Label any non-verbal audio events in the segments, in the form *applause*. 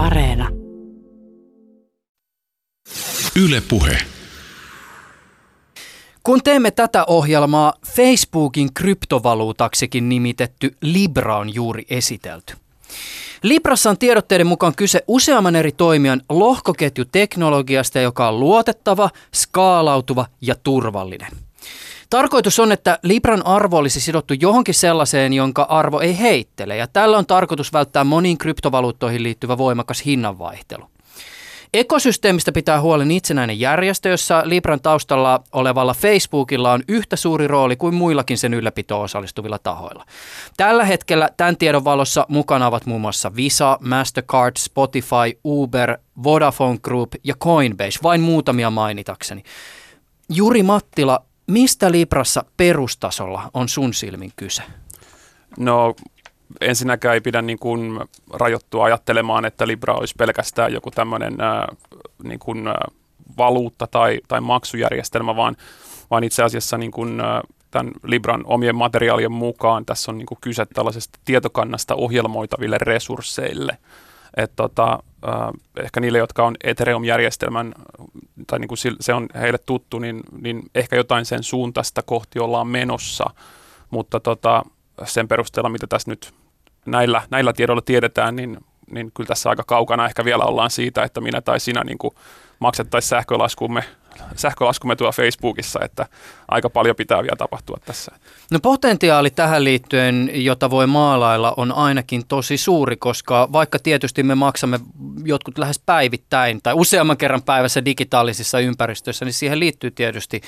Areena. Yle Puhe. Kun teemme tätä ohjelmaa, Facebookin kryptovaluutaksikin nimitetty Libra on juuri esitelty. Librassa on tiedotteiden mukaan kyse useamman eri toimijan lohkoketjuteknologiasta, joka on luotettava, skaalautuva ja turvallinen. Tarkoitus on, että Libran arvo olisi sidottu johonkin sellaiseen, jonka arvo ei heittele, ja tällä on tarkoitus välttää moniin kryptovaluuttoihin liittyvä voimakas hinnanvaihtelu. Ekosysteemistä pitää huolen itsenäinen järjestö, jossa Libran taustalla olevalla Facebookilla on yhtä suuri rooli kuin muillakin sen ylläpitoon osallistuvilla tahoilla. Tällä hetkellä tämän tiedon valossa mukana ovat muun muassa Visa, Mastercard, Spotify, Uber, Vodafone Group ja Coinbase, vain muutamia mainitakseni. Juri Mattila, mistä Librassa perustasolla on sun silmin kyse? No ensinnäkään ei pidä niin kuin rajoittua ajattelemaan, että Libra olisi pelkästään joku tämmöinen niin kuin, valuutta tai, tai maksujärjestelmä, vaan, vaan itse asiassa niin kuin, tämän Libran omien materiaalien mukaan tässä on niin kuin kyse tällaisesta tietokannasta ohjelmoitaville resursseille. Et tota, äh, ehkä niille, jotka on Ethereum-järjestelmän, tai niin kuin se on heille tuttu, niin, niin ehkä jotain sen suuntaista kohti ollaan menossa, mutta tota, sen perusteella, mitä tässä nyt näillä, näillä tiedoilla tiedetään, niin, niin kyllä tässä aika kaukana ehkä vielä ollaan siitä, että minä tai sinä niin kuin maksettaisiin sähkölaskumme, sähkölaskumme tuolla Facebookissa, että aika paljon pitää vielä tapahtua tässä. No potentiaali tähän liittyen, jota voi maalailla, on ainakin tosi suuri, koska vaikka tietysti me maksamme jotkut lähes päivittäin tai useamman kerran päivässä digitaalisissa ympäristöissä, niin siihen liittyy tietysti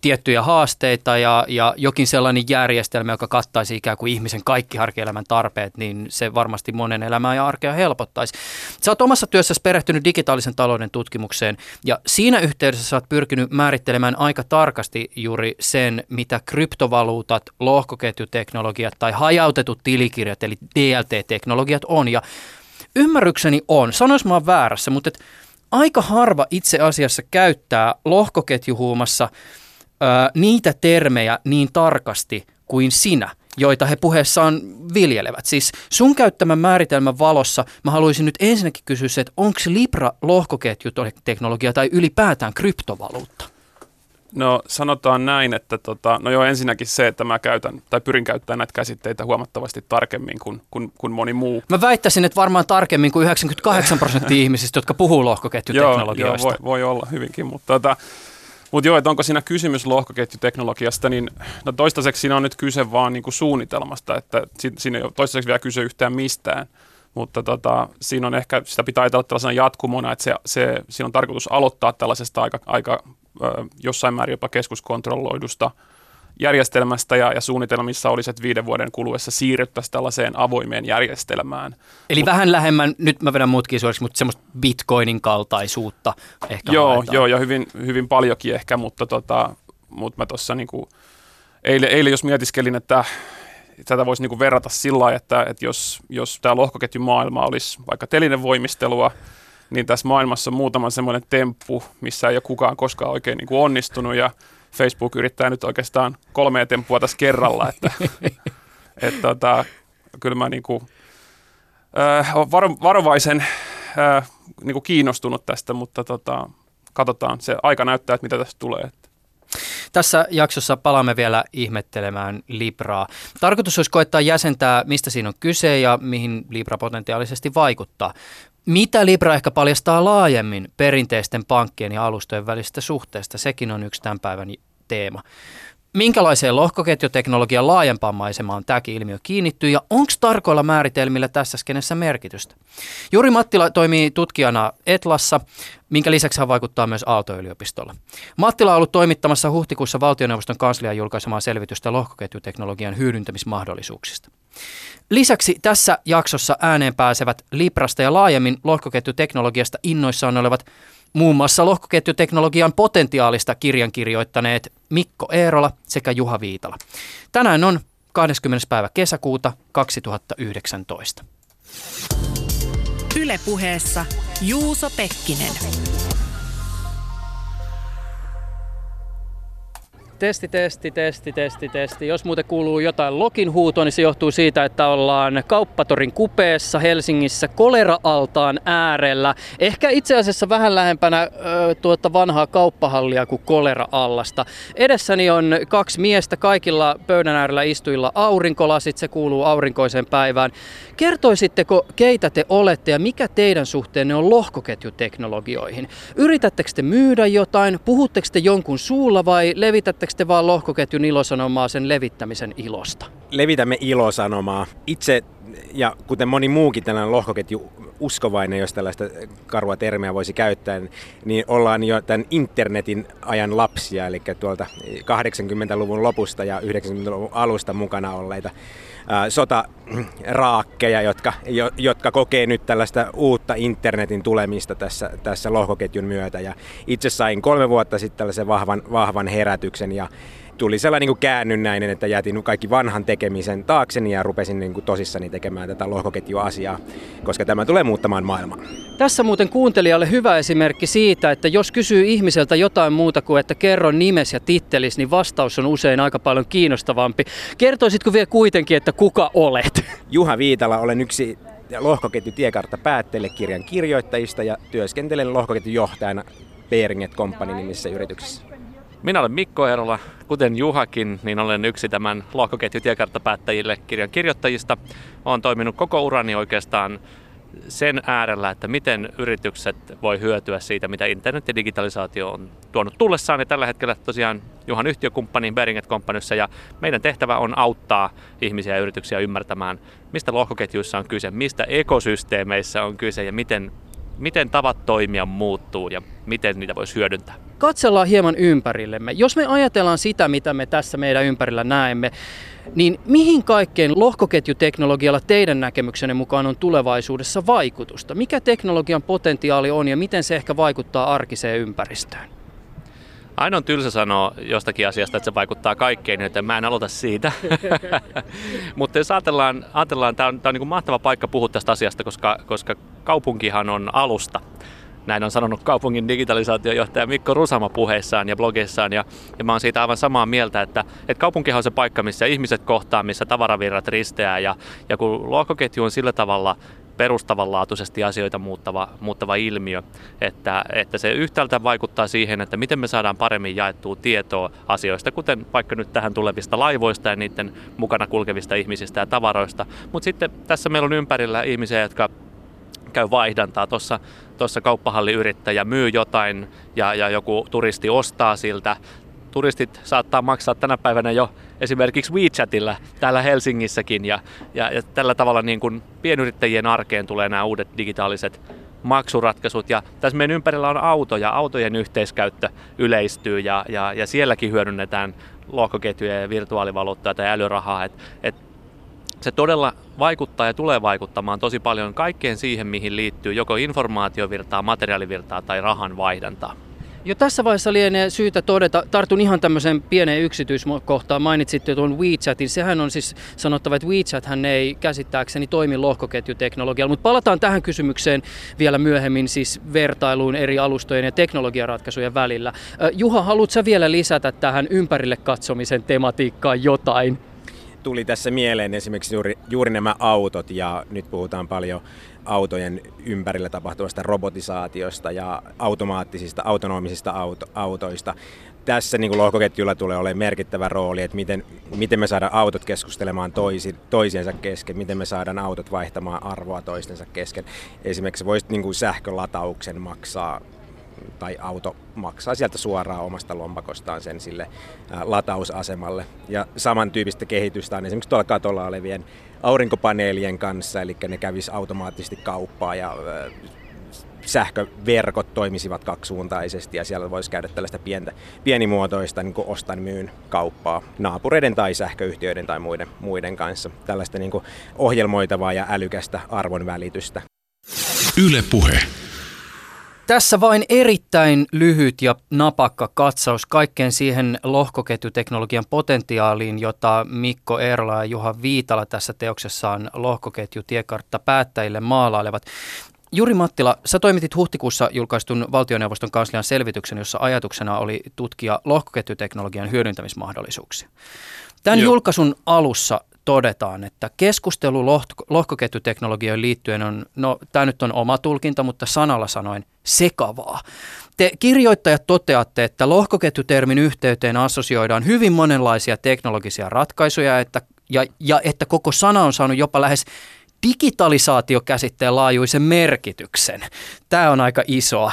tiettyjä haasteita ja, ja jokin sellainen järjestelmä, joka kattaisi ikään kuin ihmisen kaikki arkielämän tarpeet, niin se varmasti monen elämää ja arkea helpottaisi. Sä oot omassa työssäsi perehtynyt digitaalisen talouden tutkimukseen ja siinä yhteydessä sä oot pyrkinyt määrittelemään aika tarkasti juuri sen, mitä kryptovaluutat, lohkoketjuteknologiat tai hajautetut tilikirjat eli DLT-teknologiat on ja ymmärrykseni on, sanois mä väärässä, mutta et aika harva itse asiassa käyttää lohkoketjuhuumassa – niitä termejä niin tarkasti kuin sinä, joita he puheessaan viljelevät. Siis sun käyttämän määritelmän valossa mä haluaisin nyt ensinnäkin kysyä se, että onko Libra lohkoketjuteknologia tai ylipäätään kryptovaluutta? No sanotaan näin, että tota, no joo ensinnäkin se, että mä käytän tai pyrin käyttämään näitä käsitteitä huomattavasti tarkemmin kuin, kuin, kuin moni muu. Mä väittäisin, että varmaan tarkemmin kuin 98 prosenttia *laughs* ihmisistä, jotka puhuu lohkoketjuteknologioista. joo, joo voi, voi olla hyvinkin, mutta tota, mutta joo, että onko siinä kysymys lohkoketjuteknologiasta, niin no toistaiseksi siinä on nyt kyse vaan niin kuin suunnitelmasta, että siinä ei ole toistaiseksi vielä kyse yhtään mistään. Mutta tota, siinä on ehkä, sitä pitää ajatella tällaisena jatkumona, että se, se, siinä on tarkoitus aloittaa tällaisesta aika, aika jossain määrin jopa keskuskontrolloidusta järjestelmästä ja, ja suunnitelmissa olisi, että viiden vuoden kuluessa siirryttäisiin tällaiseen avoimeen järjestelmään. Eli Mut, vähän lähemmän, nyt mä vedän muutkin suoriksi, mutta semmoista bitcoinin kaltaisuutta ehkä Joo, haetaan. joo ja hyvin, hyvin paljonkin ehkä, mutta, tota, mutta mä tuossa niinku, eilen, eilen jos mietiskelin, että tätä voisi niinku verrata sillä lailla, että, että jos, jos tämä lohkoketjumaailma olisi vaikka telinen voimistelua, niin tässä maailmassa on muutama semmoinen temppu, missä ei ole kukaan koskaan oikein niinku onnistunut ja Facebook yrittää nyt oikeastaan kolmea temppua tässä kerralla, että *laughs* et, tota, kyllä mä niinku, äh, varo, varovaisen äh, niinku kiinnostunut tästä, mutta tota, katsotaan, se aika näyttää, että mitä tästä tulee. Tässä jaksossa palaamme vielä ihmettelemään Libraa. Tarkoitus olisi koettaa jäsentää, mistä siinä on kyse ja mihin Libra potentiaalisesti vaikuttaa. Mitä Libra ehkä paljastaa laajemmin perinteisten pankkien ja alustojen välistä suhteesta, sekin on yksi tämän päivän teema. Minkälaiseen lohkoketjuteknologian laajempaan maisemaan tämäkin ilmiö kiinnittyy ja onko tarkoilla määritelmillä tässä skenessä merkitystä? Juri Mattila toimii tutkijana Etlassa, minkä lisäksi hän vaikuttaa myös Aalto-yliopistolla. Mattila on ollut toimittamassa huhtikuussa valtioneuvoston kanslian julkaisemaa selvitystä lohkoketjuteknologian hyödyntämismahdollisuuksista. Lisäksi tässä jaksossa ääneen pääsevät Librasta ja laajemmin lohkoketjuteknologiasta innoissaan olevat muun muassa lohkoketjuteknologian potentiaalista kirjan kirjoittaneet Mikko Eerola sekä Juha Viitala. Tänään on 20. päivä kesäkuuta 2019. Ylepuheessa Juuso Pekkinen. Testi, testi, testi, testi, testi. Jos muuten kuuluu jotain lokin huutoa, niin se johtuu siitä, että ollaan kauppatorin kupeessa Helsingissä kolera-altaan äärellä. Ehkä itse asiassa vähän lähempänä ö, tuota vanhaa kauppahallia kuin kolera-allasta. Edessäni on kaksi miestä, kaikilla pöydän äärellä istuilla aurinkolasit, se kuuluu aurinkoiseen päivään. Kertoisitteko, keitä te olette ja mikä teidän suhteenne on lohkoketjuteknologioihin? Yritättekö te myydä jotain, puhutteko te jonkun suulla vai levitättekö te vaan lohkoketjun ilosanomaa sen levittämisen ilosta? Levitämme ilosanomaa. Itse ja kuten moni muukin tällainen lohkoketju uskovainen, jos tällaista karua termiä voisi käyttää, niin ollaan jo tämän internetin ajan lapsia, eli tuolta 80-luvun lopusta ja 90-luvun alusta mukana olleita sotaraakkeja, jotka, jotka kokee nyt tällaista uutta internetin tulemista tässä, tässä lohkoketjun myötä. Ja itse sain kolme vuotta sitten tällaisen vahvan, vahvan herätyksen ja tuli sellainen niin käännynnäinen, että jätin kaikki vanhan tekemisen taakseni ja rupesin niin kuin tosissani tekemään tätä lohkoketjuasiaa, koska tämä tulee muuttamaan maailmaa. Tässä muuten kuuntelijalle hyvä esimerkki siitä, että jos kysyy ihmiseltä jotain muuta kuin, että kerro nimes ja tittelis, niin vastaus on usein aika paljon kiinnostavampi. Kertoisitko vielä kuitenkin, että kuka olet? *laughs* Juha Viitala, olen yksi lohkoketju tiekartta päätteelle kirjan kirjoittajista ja työskentelen lohkoketjujohtajana Beringet Company nimissä yrityksessä. Minä olen Mikko Erola. Kuten Juhakin, niin olen yksi tämän lohkoketju tiekarttapäättäjille kirjan kirjoittajista. Olen toiminut koko urani oikeastaan sen äärellä, että miten yritykset voi hyötyä siitä, mitä internet ja digitalisaatio on tuonut tullessaan. Ja tällä hetkellä tosiaan Juhan yhtiökumppani Beringet Companyssa ja meidän tehtävä on auttaa ihmisiä ja yrityksiä ymmärtämään, mistä lohkoketjuissa on kyse, mistä ekosysteemeissä on kyse ja miten, miten tavat toimia muuttuu ja miten niitä voisi hyödyntää katsellaan hieman ympärillemme. Jos me ajatellaan sitä, mitä me tässä meidän ympärillä näemme, niin mihin kaikkeen lohkoketjuteknologialla teidän näkemyksenne mukaan on tulevaisuudessa vaikutusta? Mikä teknologian potentiaali on ja miten se ehkä vaikuttaa arkiseen ympäristöön? Aina on tylsä sanoa jostakin asiasta, että se vaikuttaa kaikkeen, joten mä en aloita siitä. *laughs* Mutta jos ajatellaan, ajatellaan tämä on, tää on niin mahtava paikka puhua tästä asiasta, koska, koska kaupunkihan on alusta. Näin on sanonut kaupungin digitalisaatiojohtaja Mikko Rusama puheissaan ja blogeissaan. Ja, ja mä oon siitä aivan samaa mieltä, että, että kaupunkihan on se paikka, missä ihmiset kohtaa, missä tavaravirrat risteää. Ja, ja kun lohkoketju on sillä tavalla perustavanlaatuisesti asioita muuttava, muuttava ilmiö, että, että se yhtäältä vaikuttaa siihen, että miten me saadaan paremmin jaettua tietoa asioista, kuten vaikka nyt tähän tulevista laivoista ja niiden mukana kulkevista ihmisistä ja tavaroista. Mutta sitten tässä meillä on ympärillä ihmisiä, jotka käy vaihdantaa. Tuossa tuossa kauppahalliyrittäjä myy jotain ja, ja joku turisti ostaa siltä. Turistit saattaa maksaa tänä päivänä jo esimerkiksi WeChatilla täällä Helsingissäkin ja, ja, ja tällä tavalla niin kuin pienyrittäjien arkeen tulee nämä uudet digitaaliset maksuratkaisut. Ja tässä meidän ympärillä on autoja, autojen yhteiskäyttö yleistyy ja, ja, ja sielläkin hyödynnetään lohkoketjuja ja virtuaalivaluuttaa tai älyrahaa. Et, et se todella vaikuttaa ja tulee vaikuttamaan tosi paljon kaikkeen siihen, mihin liittyy joko informaatiovirtaa, materiaalivirtaa tai rahan vaihdantaa. Jo tässä vaiheessa lienee syytä todeta, tartun ihan tämmöisen pienen yksityiskohtaan, mainitsitte tuon WeChatin, sehän on siis sanottava, että WeChat hän ei käsittääkseni toimi lohkoketjuteknologialla, mutta palataan tähän kysymykseen vielä myöhemmin, siis vertailuun eri alustojen ja teknologiaratkaisujen välillä. Juha, haluatko vielä lisätä tähän ympärille katsomisen tematiikkaan jotain? tuli tässä mieleen esimerkiksi juuri, juuri nämä autot ja nyt puhutaan paljon autojen ympärillä tapahtuvasta robotisaatiosta ja automaattisista, autonomisista auto, autoista. Tässä niin lohkoketjulla tulee olemaan merkittävä rooli, että miten, miten me saadaan autot keskustelemaan toisi, toisiensa kesken, miten me saadaan autot vaihtamaan arvoa toistensa kesken. Esimerkiksi voisi niin sähkölatauksen maksaa tai auto maksaa sieltä suoraan omasta lompakostaan sen sille latausasemalle. Ja samantyyppistä kehitystä on esimerkiksi tuolla katolla olevien aurinkopaneelien kanssa, eli ne kävis automaattisesti kauppaa ja sähköverkot toimisivat kaksisuuntaisesti ja siellä voisi käydä tällaista pientä, pienimuotoista niin ostan myyn kauppaa naapureiden tai sähköyhtiöiden tai muiden, muiden kanssa. Tällaista niin ohjelmoitavaa ja älykästä arvon välitystä. Yle Puhe. Tässä vain erittäin lyhyt ja napakka katsaus kaikkeen siihen lohkoketjuteknologian potentiaaliin, jota Mikko Erla ja Juha Viitala tässä teoksessaan lohkoketju tiekartta päättäjille maalailevat. Juri Mattila, sä toimitit huhtikuussa julkaistun valtioneuvoston kanslian selvityksen, jossa ajatuksena oli tutkia lohkoketjuteknologian hyödyntämismahdollisuuksia. Tämän Joo. julkaisun alussa todetaan, että keskustelu lohkoketjuteknologioihin liittyen on, no tämä nyt on oma tulkinta, mutta sanalla sanoen sekavaa. Te kirjoittajat toteatte, että lohkoketjutermin yhteyteen assosioidaan hyvin monenlaisia teknologisia ratkaisuja että, ja, ja että koko sana on saanut jopa lähes digitalisaatiokäsitteen laajuisen merkityksen. Tämä on aika isoa.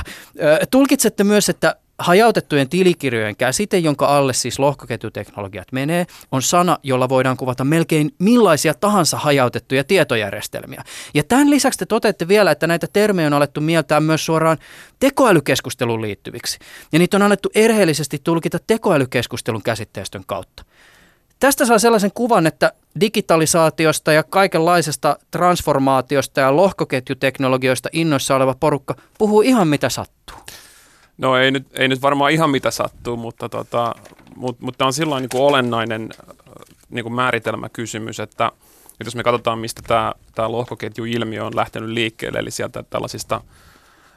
Tulkitsette myös, että Hajautettujen tilikirjojen käsite, jonka alle siis lohkoketjuteknologiat menee, on sana, jolla voidaan kuvata melkein millaisia tahansa hajautettuja tietojärjestelmiä. Ja tämän lisäksi te toteatte vielä, että näitä termejä on alettu mieltää myös suoraan tekoälykeskusteluun liittyviksi. Ja niitä on alettu erheellisesti tulkita tekoälykeskustelun käsitteistön kautta. Tästä saa sellaisen kuvan, että digitalisaatiosta ja kaikenlaisesta transformaatiosta ja lohkoketjuteknologioista innoissa oleva porukka puhuu ihan mitä sattuu. No ei nyt, ei nyt varmaan ihan mitä sattuu, mutta, tota, mutta, mutta on silloin niin olennainen niin kuin määritelmäkysymys, että, että jos me katsotaan, mistä tämä, tämä lohkoketjuilmiö on lähtenyt liikkeelle, eli sieltä tällaisista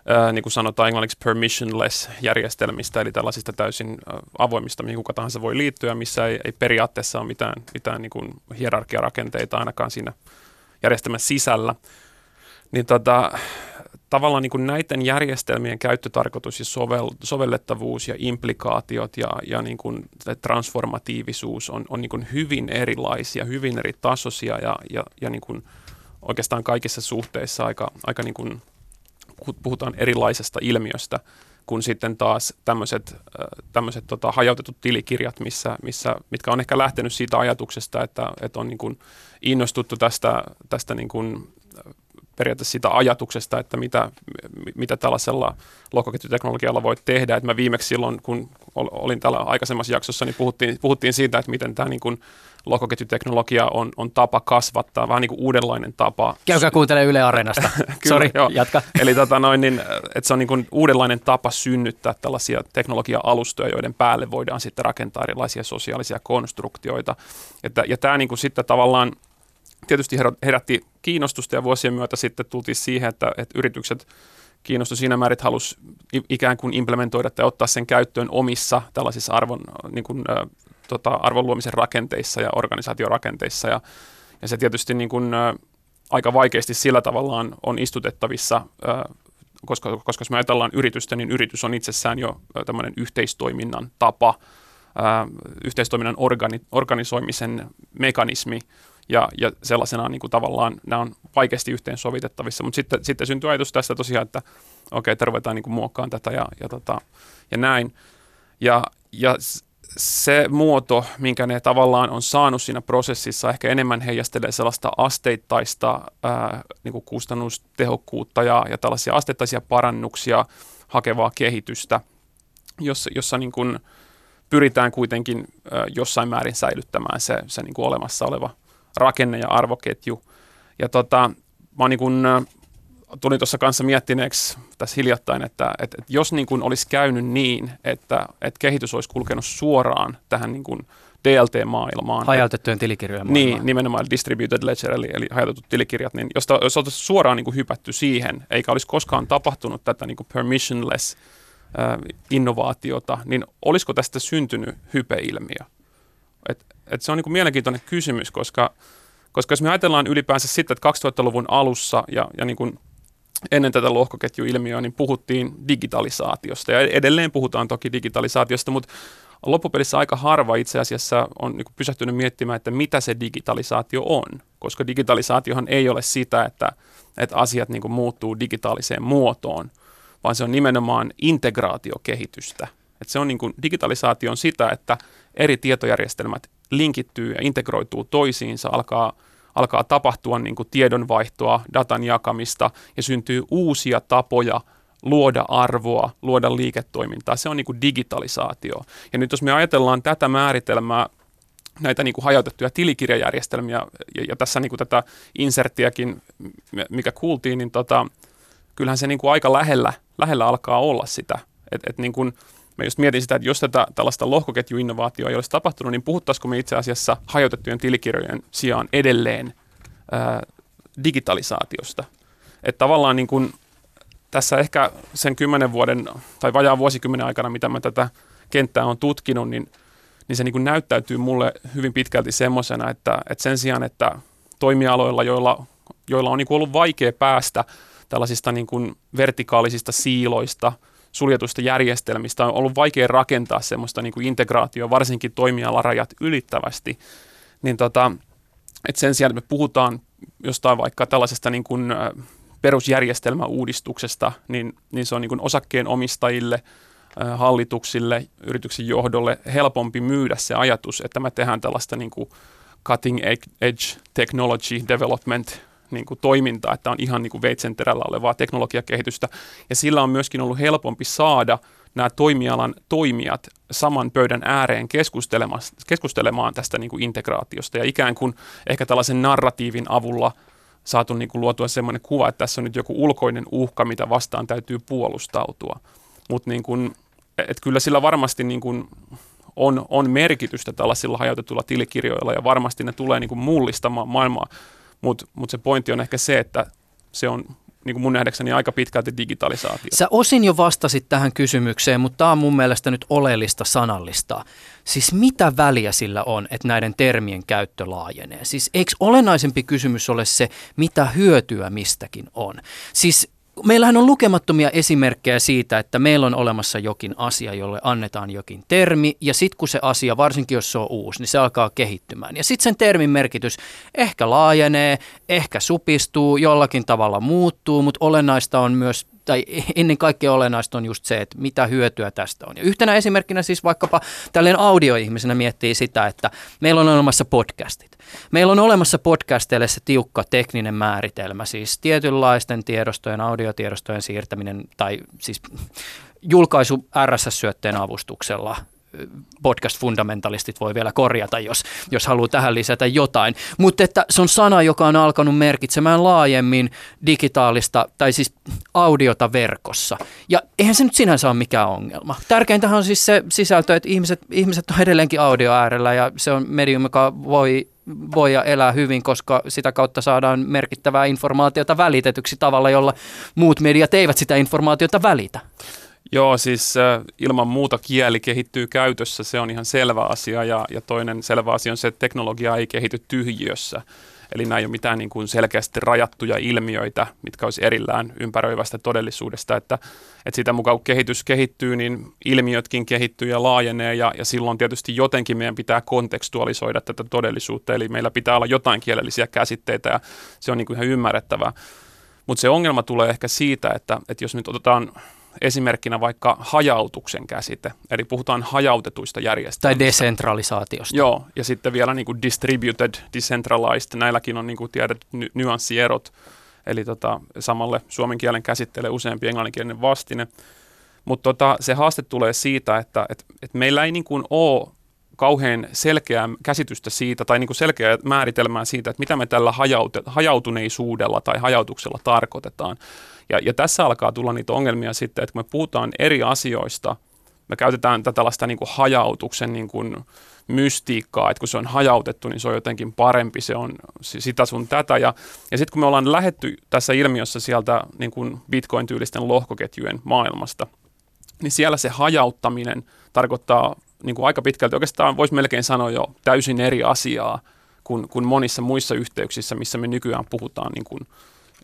ää, niin kuin sanotaan englanniksi permissionless järjestelmistä, eli tällaisista täysin avoimista, mihin kuka tahansa voi liittyä, missä ei, ei periaatteessa ole mitään, mitään niin kuin hierarkiarakenteita ainakaan siinä järjestelmän sisällä, niin tota, tavallaan niin kuin näiden järjestelmien käyttötarkoitus ja sovel, sovellettavuus ja implikaatiot ja, ja niin kuin transformatiivisuus on, on niin kuin hyvin erilaisia, hyvin eri tasoisia ja, ja, ja niin kuin oikeastaan kaikissa suhteissa aika, aika niin kuin puhutaan erilaisesta ilmiöstä kuin sitten taas tämmöiset, tämmöiset tota, hajautetut tilikirjat, missä, missä, mitkä on ehkä lähtenyt siitä ajatuksesta, että, että on niin kuin innostuttu tästä, tästä niin kuin periaatteessa sitä ajatuksesta, että mitä, mitä tällaisella lohkoketjuteknologialla voi tehdä. Et mä viimeksi silloin, kun olin täällä aikaisemmassa jaksossa, niin puhuttiin, puhuttiin siitä, että miten tämä niin kuin lohkoketjuteknologia on, on tapa kasvattaa, vähän niin kuin uudenlainen tapa. Käykää kuuntelemaan Yle Areenasta. *laughs* Sori, jatka. *laughs* Eli tota noin, niin, että se on niin kuin uudenlainen tapa synnyttää tällaisia teknologia-alustoja, joiden päälle voidaan sitten rakentaa erilaisia sosiaalisia konstruktioita. Että, ja tämä niin kuin sitten tavallaan tietysti herätti kiinnostusta ja vuosien myötä sitten tultiin siihen, että, että yritykset kiinnostu siinä määrin, että halusi ikään kuin implementoida tai ottaa sen käyttöön omissa tällaisissa arvon, niin kuin, ä, tota, arvon luomisen rakenteissa ja organisaatiorakenteissa. Ja, ja se tietysti niin kuin, ä, aika vaikeasti sillä tavallaan on istutettavissa, ä, koska, koska jos me ajatellaan yritystä, niin yritys on itsessään jo tämmöinen yhteistoiminnan tapa, yhteistoiminnan organi, organisoimisen mekanismi, ja, ja sellaisena niin kuin tavallaan nämä on vaikeasti yhteensovitettavissa, mutta sitten, sitten syntyy ajatus tästä tosiaan, että okei, okay, ruvetaan niin muokkaamaan tätä ja, ja, tota, ja näin. Ja, ja se muoto, minkä ne tavallaan on saanut siinä prosessissa, ehkä enemmän heijastelee sellaista asteittaista ää, niin kuin kustannustehokkuutta ja, ja tällaisia asteittaisia parannuksia hakevaa kehitystä, jossa, jossa niin kuin pyritään kuitenkin ää, jossain määrin säilyttämään se, se niin kuin olemassa oleva rakenne ja arvoketju. Ja tota, mä niin kun, tulin tuossa kanssa miettineeksi tässä hiljattain, että, että, että jos niin kun olisi käynyt niin, että, että kehitys olisi kulkenut suoraan tähän niin kun DLT-maailmaan. Hajautettujen tilikirjojen maailmaan. Niin, nimenomaan distributed ledger, eli, eli hajautetut tilikirjat, niin jos, jos oltaisiin suoraan niin kuin hypätty siihen, eikä olisi koskaan tapahtunut tätä niin kuin permissionless äh, innovaatiota, niin olisiko tästä syntynyt hypeilmiö? Et, et se on niin mielenkiintoinen kysymys, koska, koska jos me ajatellaan ylipäänsä sitten, että 2000-luvun alussa ja, ja niin kuin ennen tätä lohkoketjuilmiöä, niin puhuttiin digitalisaatiosta ja edelleen puhutaan toki digitalisaatiosta, mutta loppupelissä aika harva itse asiassa on niin pysähtynyt miettimään, että mitä se digitalisaatio on, koska digitalisaatiohan ei ole sitä, että, että asiat niin muuttuu digitaaliseen muotoon, vaan se on nimenomaan integraatiokehitystä. Että se on niin kuin, digitalisaatio on sitä, että eri tietojärjestelmät linkittyy ja integroituu toisiinsa, alkaa, alkaa tapahtua niin kuin tiedonvaihtoa, datan jakamista ja syntyy uusia tapoja luoda arvoa, luoda liiketoimintaa. Se on niin kuin digitalisaatio. Ja nyt jos me ajatellaan tätä määritelmää, näitä niin kuin hajautettuja tilikirjajärjestelmiä, ja, ja tässä niin kuin tätä inserttiäkin, mikä kuultiin, niin tota, kyllähän se niin kuin aika lähellä, lähellä alkaa olla sitä. Et, et niin kuin, Mä just mietin sitä, että jos tätä tällaista lohkoketjuinnovaatioa ei olisi tapahtunut, niin puhuttaisiko me itse asiassa hajautettujen tilikirjojen sijaan edelleen ää, digitalisaatiosta. Että tavallaan niin kun, tässä ehkä sen kymmenen vuoden tai vajaan vuosikymmenen aikana, mitä mä tätä kenttää on tutkinut, niin, niin se niin näyttäytyy mulle hyvin pitkälti semmoisena, että, että sen sijaan, että toimialoilla, joilla, joilla on niin ollut vaikea päästä tällaisista niin kuin vertikaalisista siiloista, suljetuista järjestelmistä, on ollut vaikea rakentaa semmoista niin kuin integraatioa, varsinkin toimialarajat ylittävästi, niin tota, että sen sijaan, että me puhutaan jostain vaikka tällaisesta niin kuin perusjärjestelmäuudistuksesta, niin, niin se on niin kuin osakkeen omistajille, hallituksille, yrityksen johdolle helpompi myydä se ajatus, että me tehdään tällaista niin kuin cutting edge technology development niin kuin toimintaa, että on ihan niin kuin veitsen terällä olevaa teknologiakehitystä. Ja sillä on myöskin ollut helpompi saada nämä toimialan toimijat saman pöydän ääreen keskustelemaan, keskustelemaan tästä niin kuin integraatiosta ja ikään kuin ehkä tällaisen narratiivin avulla saatu niin kuin luotua sellainen kuva, että tässä on nyt joku ulkoinen uhka, mitä vastaan täytyy puolustautua. Mutta niin kuin, kyllä sillä varmasti niin kuin on, on merkitystä tällaisilla hajautetuilla tilikirjoilla ja varmasti ne tulee niin kuin mullistamaan maailmaa, mutta mut se pointti on ehkä se, että se on niin kuin mun nähdäkseni aika pitkälti digitalisaatio. Sä osin jo vastasit tähän kysymykseen, mutta tämä on mun mielestä nyt oleellista sanallista. Siis mitä väliä sillä on, että näiden termien käyttö laajenee? Siis eikö olennaisempi kysymys ole se, mitä hyötyä mistäkin on? Siis meillähän on lukemattomia esimerkkejä siitä, että meillä on olemassa jokin asia, jolle annetaan jokin termi, ja sitten kun se asia, varsinkin jos se on uusi, niin se alkaa kehittymään. Ja sitten sen termin merkitys ehkä laajenee, ehkä supistuu, jollakin tavalla muuttuu, mutta olennaista on myös tai ennen kaikkea olennaista on just se, että mitä hyötyä tästä on. Ja yhtenä esimerkkinä siis vaikkapa tällainen audioihmisenä miettii sitä, että meillä on olemassa podcastit. Meillä on olemassa podcasteille se tiukka tekninen määritelmä, siis tietynlaisten tiedostojen, audiotiedostojen siirtäminen tai siis julkaisu RSS-syötteen avustuksella podcast-fundamentalistit voi vielä korjata, jos, jos haluaa tähän lisätä jotain. Mutta että se on sana, joka on alkanut merkitsemään laajemmin digitaalista, tai siis audiota verkossa. Ja eihän se nyt sinänsä ole mikään ongelma. Tärkeintähän on siis se sisältö, että ihmiset, ihmiset on edelleenkin audio äärellä, ja se on medium, joka voi voi elää hyvin, koska sitä kautta saadaan merkittävää informaatiota välitetyksi tavalla, jolla muut mediat eivät sitä informaatiota välitä. Joo, siis äh, ilman muuta kieli kehittyy käytössä, se on ihan selvä asia. Ja, ja toinen selvä asia on se, että teknologia ei kehity tyhjiössä. Eli nämä ei ole mitään niin kuin selkeästi rajattuja ilmiöitä, mitkä olisi erillään ympäröivästä todellisuudesta. Että, että sitä mukaan kun kehitys kehittyy, niin ilmiötkin kehittyy ja laajenee ja, ja silloin tietysti jotenkin meidän pitää kontekstualisoida tätä todellisuutta. Eli meillä pitää olla jotain kielellisiä käsitteitä ja se on niin kuin ihan ymmärrettävää. Mutta se ongelma tulee ehkä siitä, että, että jos nyt otetaan esimerkkinä vaikka hajautuksen käsite, eli puhutaan hajautetuista järjestelmistä. Tai desentralisaatiosta. Joo, ja sitten vielä niin kuin distributed, decentralized, näilläkin on niin kuin tiedät ny- nyanssierot, eli tota, samalle suomen kielen käsitteelle useampi englanninkielinen vastine. Mutta tota, se haaste tulee siitä, että et, et meillä ei niin kuin ole kauhean selkeää käsitystä siitä tai niin kuin selkeää määritelmää siitä, että mitä me tällä hajaute, hajautuneisuudella tai hajautuksella tarkoitetaan. Ja, ja tässä alkaa tulla niitä ongelmia sitten, että kun me puhutaan eri asioista, me käytetään tätä tällaista niin kuin hajautuksen niin kuin mystiikkaa, että kun se on hajautettu, niin se on jotenkin parempi, se on sitä sun tätä. Ja, ja sitten kun me ollaan lähetty tässä ilmiössä sieltä niin kuin Bitcoin-tyylisten lohkoketjujen maailmasta, niin siellä se hajauttaminen tarkoittaa niin kuin aika pitkälti, oikeastaan voisi melkein sanoa jo täysin eri asiaa kuin, kuin monissa muissa yhteyksissä, missä me nykyään puhutaan niin kuin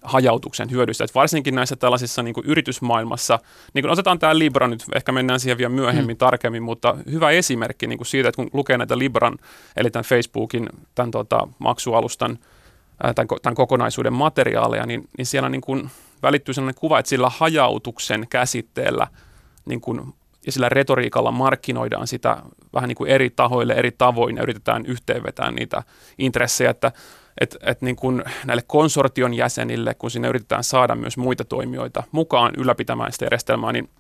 hajautuksen hyödystä. Et varsinkin näissä tällaisissa niin kuin yritysmaailmassa, niin kuin otetaan tämä Libra nyt, ehkä mennään siihen vielä myöhemmin mm. tarkemmin, mutta hyvä esimerkki niin kuin siitä, että kun lukee näitä Libran, eli tämän Facebookin, tämän tota, maksualustan, tämän, tämän kokonaisuuden materiaaleja, niin, niin siellä niin kuin välittyy sellainen kuva, että sillä hajautuksen käsitteellä niin kuin ja sillä retoriikalla markkinoidaan sitä vähän niin kuin eri tahoille eri tavoin ja yritetään yhteenvetää niitä intressejä, että et, et niin kuin näille konsortion jäsenille, kun sinne yritetään saada myös muita toimijoita mukaan ylläpitämään sitä järjestelmää, niin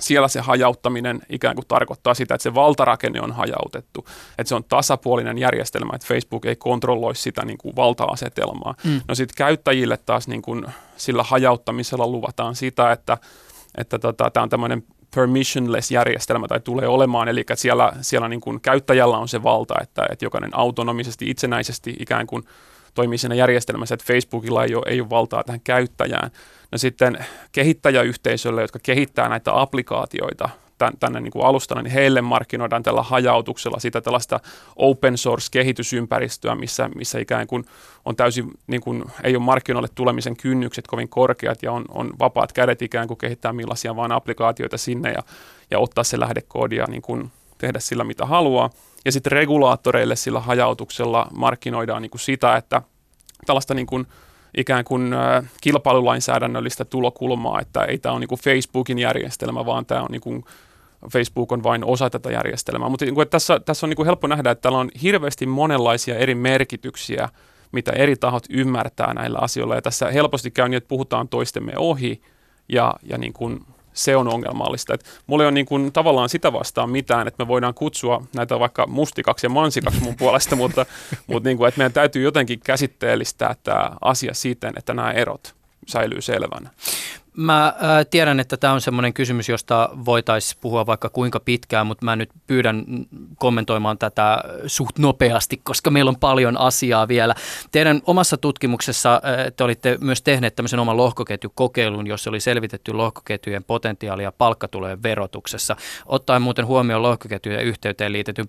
siellä se hajauttaminen ikään kuin tarkoittaa sitä, että se valtarakenne on hajautettu, että se on tasapuolinen järjestelmä, että Facebook ei kontrolloi sitä niin kuin valta-asetelmaa. Mm. No sitten käyttäjille taas niin kuin sillä hajauttamisella luvataan sitä, että että tota, tämä on tämmöinen permissionless järjestelmä tai tulee olemaan, eli että siellä, siellä niin kuin käyttäjällä on se valta, että, että jokainen autonomisesti, itsenäisesti ikään kuin toimii siinä järjestelmässä, että Facebookilla ei ole, ei ole valtaa tähän käyttäjään, No sitten kehittäjäyhteisölle, jotka kehittää näitä applikaatioita, tänne niin kuin alustana, niin heille markkinoidaan tällä hajautuksella sitä tällaista open source-kehitysympäristöä, missä, missä ikään kuin on täysin, niin kuin, ei ole markkinoille tulemisen kynnykset kovin korkeat ja on, on vapaat kädet ikään kuin kehittää millaisia vaan applikaatioita sinne ja, ja ottaa se lähdekoodi ja niin kuin tehdä sillä mitä haluaa. Ja sitten regulaattoreille sillä hajautuksella markkinoidaan niin kuin sitä, että tällaista niin kuin ikään kuin kilpailulainsäädännöllistä tulokulmaa, että ei tämä ole niin kuin Facebookin järjestelmä, vaan tämä on niin kuin Facebook on vain osa tätä järjestelmää. Mutta niin kuin, tässä, tässä on niin kuin helppo nähdä, että täällä on hirveästi monenlaisia eri merkityksiä, mitä eri tahot ymmärtää näillä asioilla. Ja tässä helposti käy niin, että puhutaan toistemme ohi ja, ja niin kuin se on ongelmallista. Et mulla ei ole niin kuin tavallaan sitä vastaan mitään, että me voidaan kutsua näitä vaikka mustikaksi ja mansikaksi mun puolesta, mutta, *laughs* mutta niin kuin, että meidän täytyy jotenkin käsitteellistää tämä asia siten, että nämä erot säilyy selvänä. Mä äh, tiedän, että tämä on semmoinen kysymys, josta voitaisiin puhua vaikka kuinka pitkään, mutta mä nyt pyydän kommentoimaan tätä suht nopeasti, koska meillä on paljon asiaa vielä. Teidän omassa tutkimuksessa äh, te olitte myös tehneet tämmöisen oman lohkoketjukokeilun, jossa oli selvitetty lohkoketjujen potentiaalia palkkatulojen verotuksessa. Ottaen muuten huomioon lohkoketjujen yhteyteen liitetyn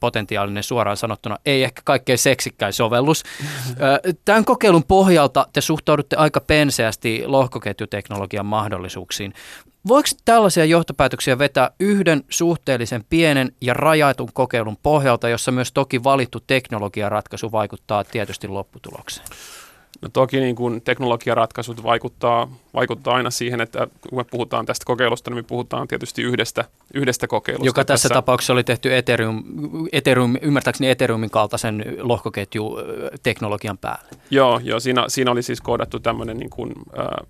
potentiaalinen suoraan sanottuna ei ehkä kaikkein seksikkäin sovellus. Äh, tämän kokeilun pohjalta te suhtaudutte aika penseästi lohkoketjuteknologiaan teknologian mahdollisuuksiin. Voiko tällaisia johtopäätöksiä vetää yhden suhteellisen pienen ja rajatun kokeilun pohjalta, jossa myös toki valittu teknologiaratkaisu vaikuttaa tietysti lopputulokseen? No toki niin kuin teknologiaratkaisut vaikuttaa, vaikuttaa aina siihen, että kun me puhutaan tästä kokeilusta, niin me puhutaan tietysti yhdestä, yhdestä kokeilusta. Joka tässä, tässä tapauksessa oli tehty Ethereum, Ethereum, ymmärtääkseni Ethereumin kaltaisen lohkoketju-teknologian päälle. Joo, joo siinä, siinä oli siis koodattu tämmöinen niin kuin, äh,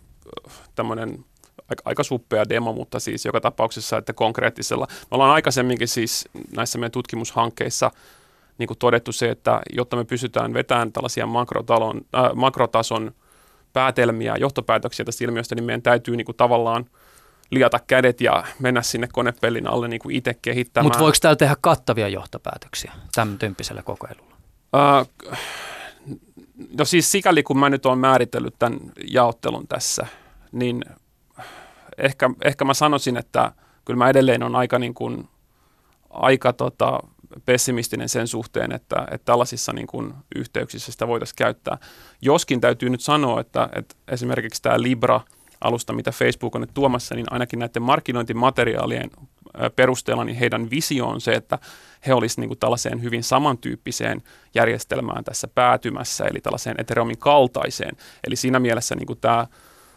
tämmöinen aika, aika suppea demo, mutta siis joka tapauksessa, että konkreettisella. Me ollaan aikaisemminkin siis näissä meidän tutkimushankkeissa niin kuin todettu se, että jotta me pysytään vetämään tällaisia makrotalon, äh, makrotason päätelmiä, johtopäätöksiä tästä ilmiöstä, niin meidän täytyy niin kuin tavallaan liata kädet ja mennä sinne konepellin alle niin kuin itse kehittämään. Mutta voiko täällä tehdä kattavia johtopäätöksiä tämän tyyppisellä kokeilulla? Äh, no siis sikäli kun mä nyt olen määritellyt tämän jaottelun tässä, niin ehkä, ehkä mä sanoisin, että kyllä mä edelleen on aika, niin kuin, aika tota, pessimistinen sen suhteen, että, että tällaisissa niin kuin, yhteyksissä sitä voitaisiin käyttää. Joskin täytyy nyt sanoa, että, että esimerkiksi tämä Libra-alusta, mitä Facebook on nyt tuomassa, niin ainakin näiden markkinointimateriaalien perusteella niin heidän visio on se, että he olisivat niin tällaiseen hyvin samantyyppiseen järjestelmään tässä päätymässä, eli tällaiseen Ethereumin kaltaiseen. Eli siinä mielessä niin kuin tämä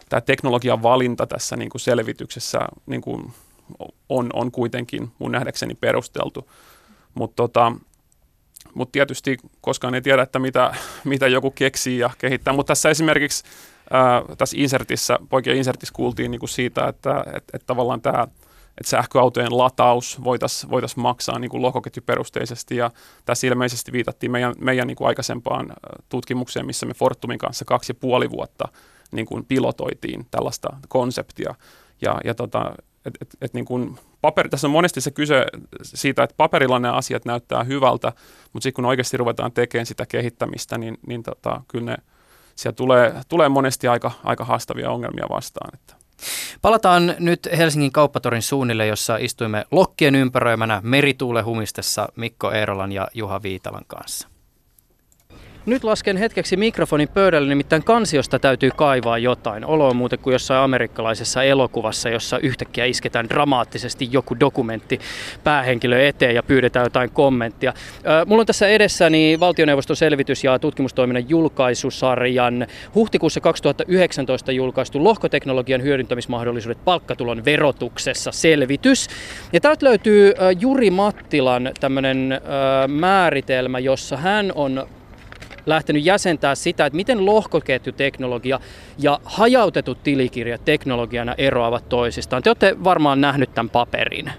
tämä teknologian valinta tässä niin kuin selvityksessä niin kuin on, on kuitenkin mun nähdäkseni perusteltu. Mutta tota, mut tietysti koskaan ei tiedä, että mitä, mitä joku keksii ja kehittää. Mutta tässä esimerkiksi ää, tässä insertissä, poikien insertissä kuultiin niin kuin siitä, että et, et tavallaan tämä että sähköautojen lataus voitaisiin voitais maksaa niin kuin lohkoketjuperusteisesti. Ja tässä ilmeisesti viitattiin meidän, meidän niin kuin aikaisempaan tutkimukseen, missä me Fortumin kanssa kaksi ja puoli vuotta – niin kuin pilotoitiin tällaista konseptia. Ja, ja tota, et, et, et niin kuin paperi, tässä on monesti se kyse siitä, että paperilla ne asiat näyttää hyvältä, mutta sitten kun oikeasti ruvetaan tekemään sitä kehittämistä, niin, niin tota, kyllä ne, siellä tulee, tulee monesti aika, aika haastavia ongelmia vastaan. Että. Palataan nyt Helsingin kauppatorin suunnille, jossa istuimme lokkien ympäröimänä merituule humistessa Mikko Eerolan ja Juha Viitalan kanssa. Nyt lasken hetkeksi mikrofonin pöydälle, nimittäin kansiosta täytyy kaivaa jotain. Olo on muuten kuin jossain amerikkalaisessa elokuvassa, jossa yhtäkkiä isketään dramaattisesti joku dokumentti päähenkilö eteen ja pyydetään jotain kommenttia. Mulla on tässä edessäni valtioneuvoston selvitys ja tutkimustoiminnan julkaisusarjan huhtikuussa 2019 julkaistu lohkoteknologian hyödyntämismahdollisuudet palkkatulon verotuksessa selvitys. Ja täältä löytyy Juri Mattilan tämmöinen määritelmä, jossa hän on lähtenyt jäsentää sitä, että miten lohkoketjuteknologia ja hajautetut tilikirjat teknologiana eroavat toisistaan. Te olette varmaan nähnyt tämän paperin.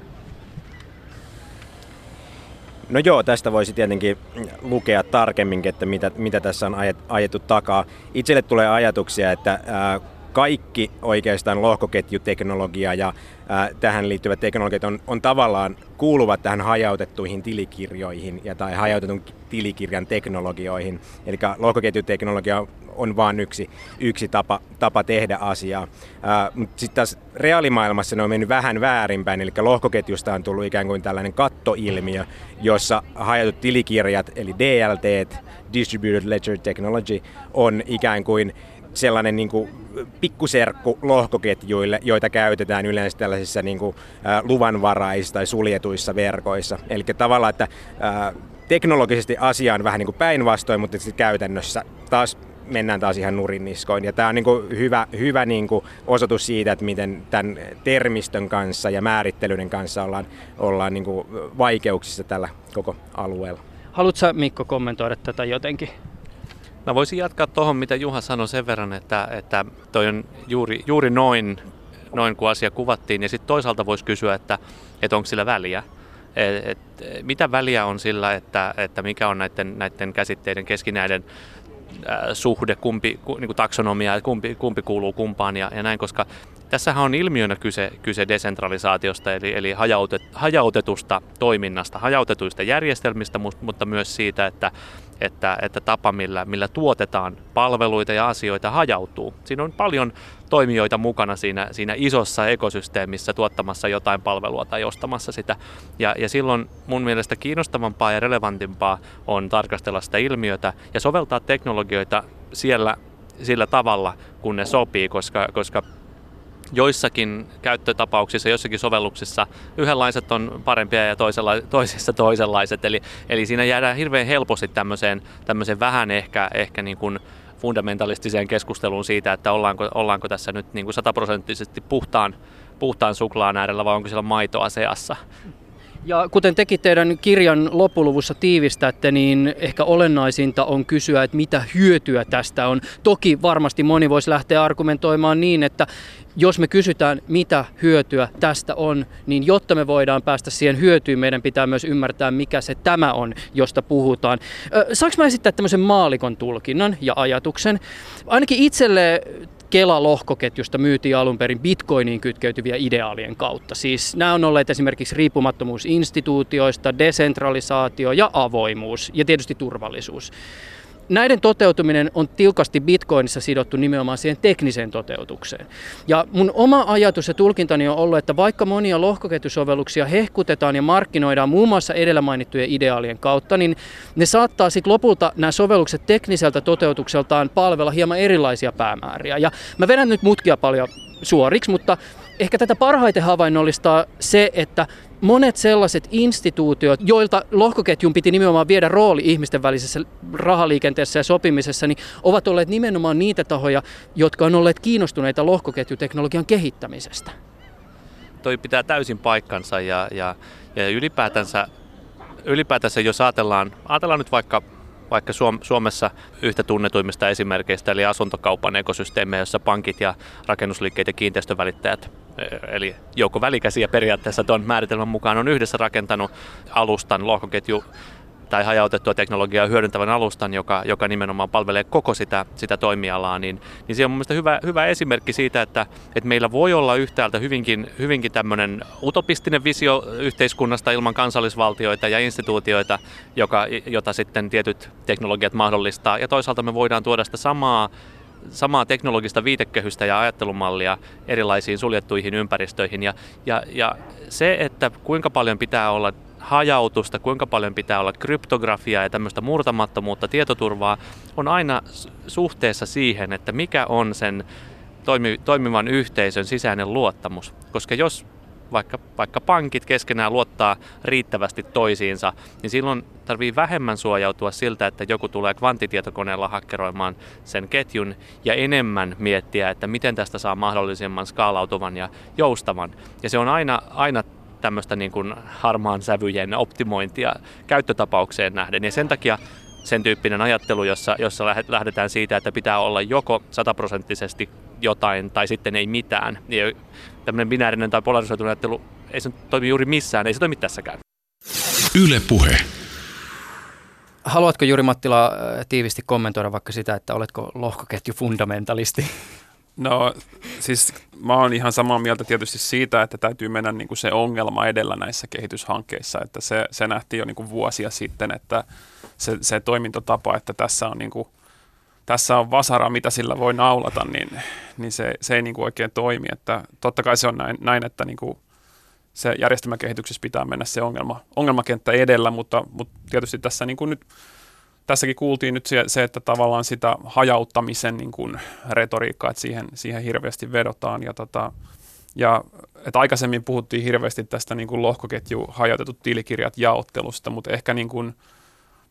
No joo, tästä voisi tietenkin lukea tarkemmin, että mitä, mitä tässä on ajettu takaa. Itselle tulee ajatuksia, että ää, kaikki oikeastaan lohkoketjuteknologia ja ää, tähän liittyvät teknologiat on, on tavallaan kuuluvat tähän hajautettuihin tilikirjoihin ja tai hajautetun tilikirjan teknologioihin. Eli lohkoketjuteknologia on vain yksi, yksi tapa, tapa tehdä asiaa. Mutta sitten taas reaalimaailmassa ne on mennyt vähän väärinpäin, eli lohkoketjusta on tullut ikään kuin tällainen kattoilmiö, jossa hajatut tilikirjat, eli DLT, Distributed Ledger Technology, on ikään kuin sellainen niin kuin pikkuserkku lohkoketjuille, joita käytetään yleensä tällaisissa niin kuin, luvanvaraisissa tai suljetuissa verkoissa. Eli tavallaan, että ä, teknologisesti asia on vähän niin kuin päinvastoin, mutta sitten käytännössä taas mennään taas ihan nurin niskoin. Ja tämä on niin kuin hyvä, hyvä niin kuin osoitus siitä, että miten tämän termistön kanssa ja määrittelyiden kanssa ollaan, ollaan niin kuin vaikeuksissa tällä koko alueella. Haluatko Mikko kommentoida tätä jotenkin? Mä voisin jatkaa tuohon, mitä Juha sanoi sen verran, että, että toi on juuri, juuri noin, noin, kun asia kuvattiin. Ja sitten toisaalta voisi kysyä, että, että onko sillä väliä. Et, et, mitä väliä on sillä, että, että mikä on näiden, näiden käsitteiden keskinäinen äh, suhde, kumpi, ku, niin kuin taksonomia, kumpi, kumpi kuuluu kumpaan ja, ja näin, koska Tässähän on ilmiönä kyse, kyse desentralisaatiosta, eli, eli hajautet, hajautetusta toiminnasta, hajautetuista järjestelmistä, mutta myös siitä, että, että, että tapa, millä, millä tuotetaan palveluita ja asioita, hajautuu. Siinä on paljon toimijoita mukana siinä, siinä isossa ekosysteemissä tuottamassa jotain palvelua tai ostamassa sitä. Ja, ja silloin mun mielestä kiinnostavampaa ja relevantimpaa on tarkastella sitä ilmiötä ja soveltaa teknologioita siellä sillä tavalla, kun ne sopii, koska, koska joissakin käyttötapauksissa, joissakin sovelluksissa yhdenlaiset on parempia ja toisella, toisissa toisenlaiset. Eli, eli siinä jäädään hirveän helposti tämmöiseen, tämmöiseen vähän ehkä, ehkä niin kuin fundamentalistiseen keskusteluun siitä, että ollaanko, ollaanko tässä nyt niin kuin sataprosenttisesti puhtaan, puhtaan suklaan äärellä vai onko siellä maitoa seassa. Ja kuten tekin teidän kirjan loppuluvussa tiivistätte, niin ehkä olennaisinta on kysyä, että mitä hyötyä tästä on. Toki varmasti moni voisi lähteä argumentoimaan niin, että jos me kysytään, mitä hyötyä tästä on, niin jotta me voidaan päästä siihen hyötyyn, meidän pitää myös ymmärtää, mikä se tämä on, josta puhutaan. Saanko mä esittää tämmöisen maalikon tulkinnan ja ajatuksen? Ainakin itselle Kela-lohkoketjusta myytiin alun perin bitcoiniin kytkeytyviä ideaalien kautta. Siis nämä on olleet esimerkiksi riippumattomuus instituutioista, desentralisaatio ja avoimuus ja tietysti turvallisuus näiden toteutuminen on tiukasti Bitcoinissa sidottu nimenomaan siihen tekniseen toteutukseen. Ja mun oma ajatus ja tulkintani on ollut, että vaikka monia lohkoketjusovelluksia hehkutetaan ja markkinoidaan muun muassa edellä mainittujen ideaalien kautta, niin ne saattaa sitten lopulta nämä sovellukset tekniseltä toteutukseltaan palvella hieman erilaisia päämääriä. Ja mä vedän nyt mutkia paljon suoriksi, mutta ehkä tätä parhaiten havainnollistaa se, että monet sellaiset instituutiot, joilta lohkoketjun piti nimenomaan viedä rooli ihmisten välisessä rahaliikenteessä ja sopimisessa, niin ovat olleet nimenomaan niitä tahoja, jotka on olleet kiinnostuneita lohkoketjuteknologian kehittämisestä. Toi pitää täysin paikkansa ja, ja, ja ylipäätänsä, ylipäätänsä jos ajatellaan, ajatellaan nyt vaikka vaikka Suomessa yhtä tunnetuimmista esimerkkeistä, eli asuntokaupan ekosysteemejä, jossa pankit ja rakennusliikkeet ja kiinteistövälittäjät eli joukko välikäsiä periaatteessa tuon määritelmän mukaan on yhdessä rakentanut alustan, lohkoketju tai hajautettua teknologiaa hyödyntävän alustan, joka, joka nimenomaan palvelee koko sitä, sitä toimialaa, niin, niin se on mun hyvä, hyvä esimerkki siitä, että, että meillä voi olla yhtäältä hyvinkin, hyvinkin tämmöinen utopistinen visio yhteiskunnasta ilman kansallisvaltioita ja instituutioita, joka, jota sitten tietyt teknologiat mahdollistaa, ja toisaalta me voidaan tuoda sitä samaa samaa teknologista viitekehystä ja ajattelumallia erilaisiin suljettuihin ympäristöihin. Ja, ja, ja se, että kuinka paljon pitää olla hajautusta, kuinka paljon pitää olla kryptografiaa ja tämmöistä murtamattomuutta, tietoturvaa, on aina suhteessa siihen, että mikä on sen toimi, toimivan yhteisön sisäinen luottamus. Koska jos vaikka, vaikka pankit keskenään luottaa riittävästi toisiinsa, niin silloin tarvii vähemmän suojautua siltä, että joku tulee kvanttitietokoneella hakkeroimaan sen ketjun ja enemmän miettiä, että miten tästä saa mahdollisimman skaalautuvan ja joustavan. Ja se on aina, aina tämmöistä niin kuin harmaan sävyjen optimointia käyttötapaukseen nähden. Ja sen takia sen tyyppinen ajattelu, jossa, jossa lähdetään siitä, että pitää olla joko sataprosenttisesti jotain tai sitten ei mitään. Ja tämmöinen binäärinen tai polarisoitunut ajattelu ei se toimi juuri missään, ei se toimi tässäkään. Yle Puhe. Haluatko Juri Mattila äh, tiivisti kommentoida vaikka sitä, että oletko lohkoketju fundamentalisti? *laughs* No siis mä oon ihan samaa mieltä tietysti siitä, että täytyy mennä niin kuin se ongelma edellä näissä kehityshankkeissa, että se, se nähtiin jo niin kuin vuosia sitten, että se, se toimintatapa, että tässä on, niin kuin, tässä on vasara, mitä sillä voi naulata, niin, niin se, se ei niin kuin oikein toimi. Että totta kai se on näin, näin että niin kuin se järjestelmäkehityksessä pitää mennä se ongelma, ongelmakenttä edellä, mutta, mutta tietysti tässä niin kuin nyt tässäkin kuultiin nyt se, että tavallaan sitä hajauttamisen niin kuin retoriikkaa, että siihen, siihen hirveästi vedotaan. Ja, tota, ja että aikaisemmin puhuttiin hirveästi tästä niin kuin lohkoketju hajautetut tilikirjat jaottelusta, mutta ehkä niin kuin,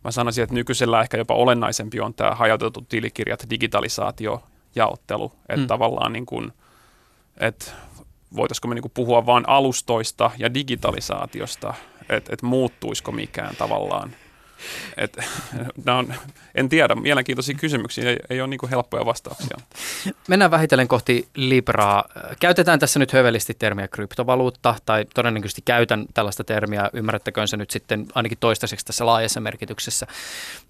mä sanoisin, että nykyisellä ehkä jopa olennaisempi on tämä hajautetut tilikirjat, digitalisaatio, jaottelu, että mm. tavallaan niin kuin, että voitaisiko me niin kuin puhua vain alustoista ja digitalisaatiosta, että, että muuttuisiko mikään tavallaan. Et, on, en tiedä, mielenkiintoisia kysymyksiä, ei, ei ole niin helppoja vastauksia. Mennään vähitellen kohti Libraa. Käytetään tässä nyt hövelisti termiä kryptovaluutta, tai todennäköisesti käytän tällaista termiä, ymmärrättekö se nyt sitten ainakin toistaiseksi tässä laajassa merkityksessä.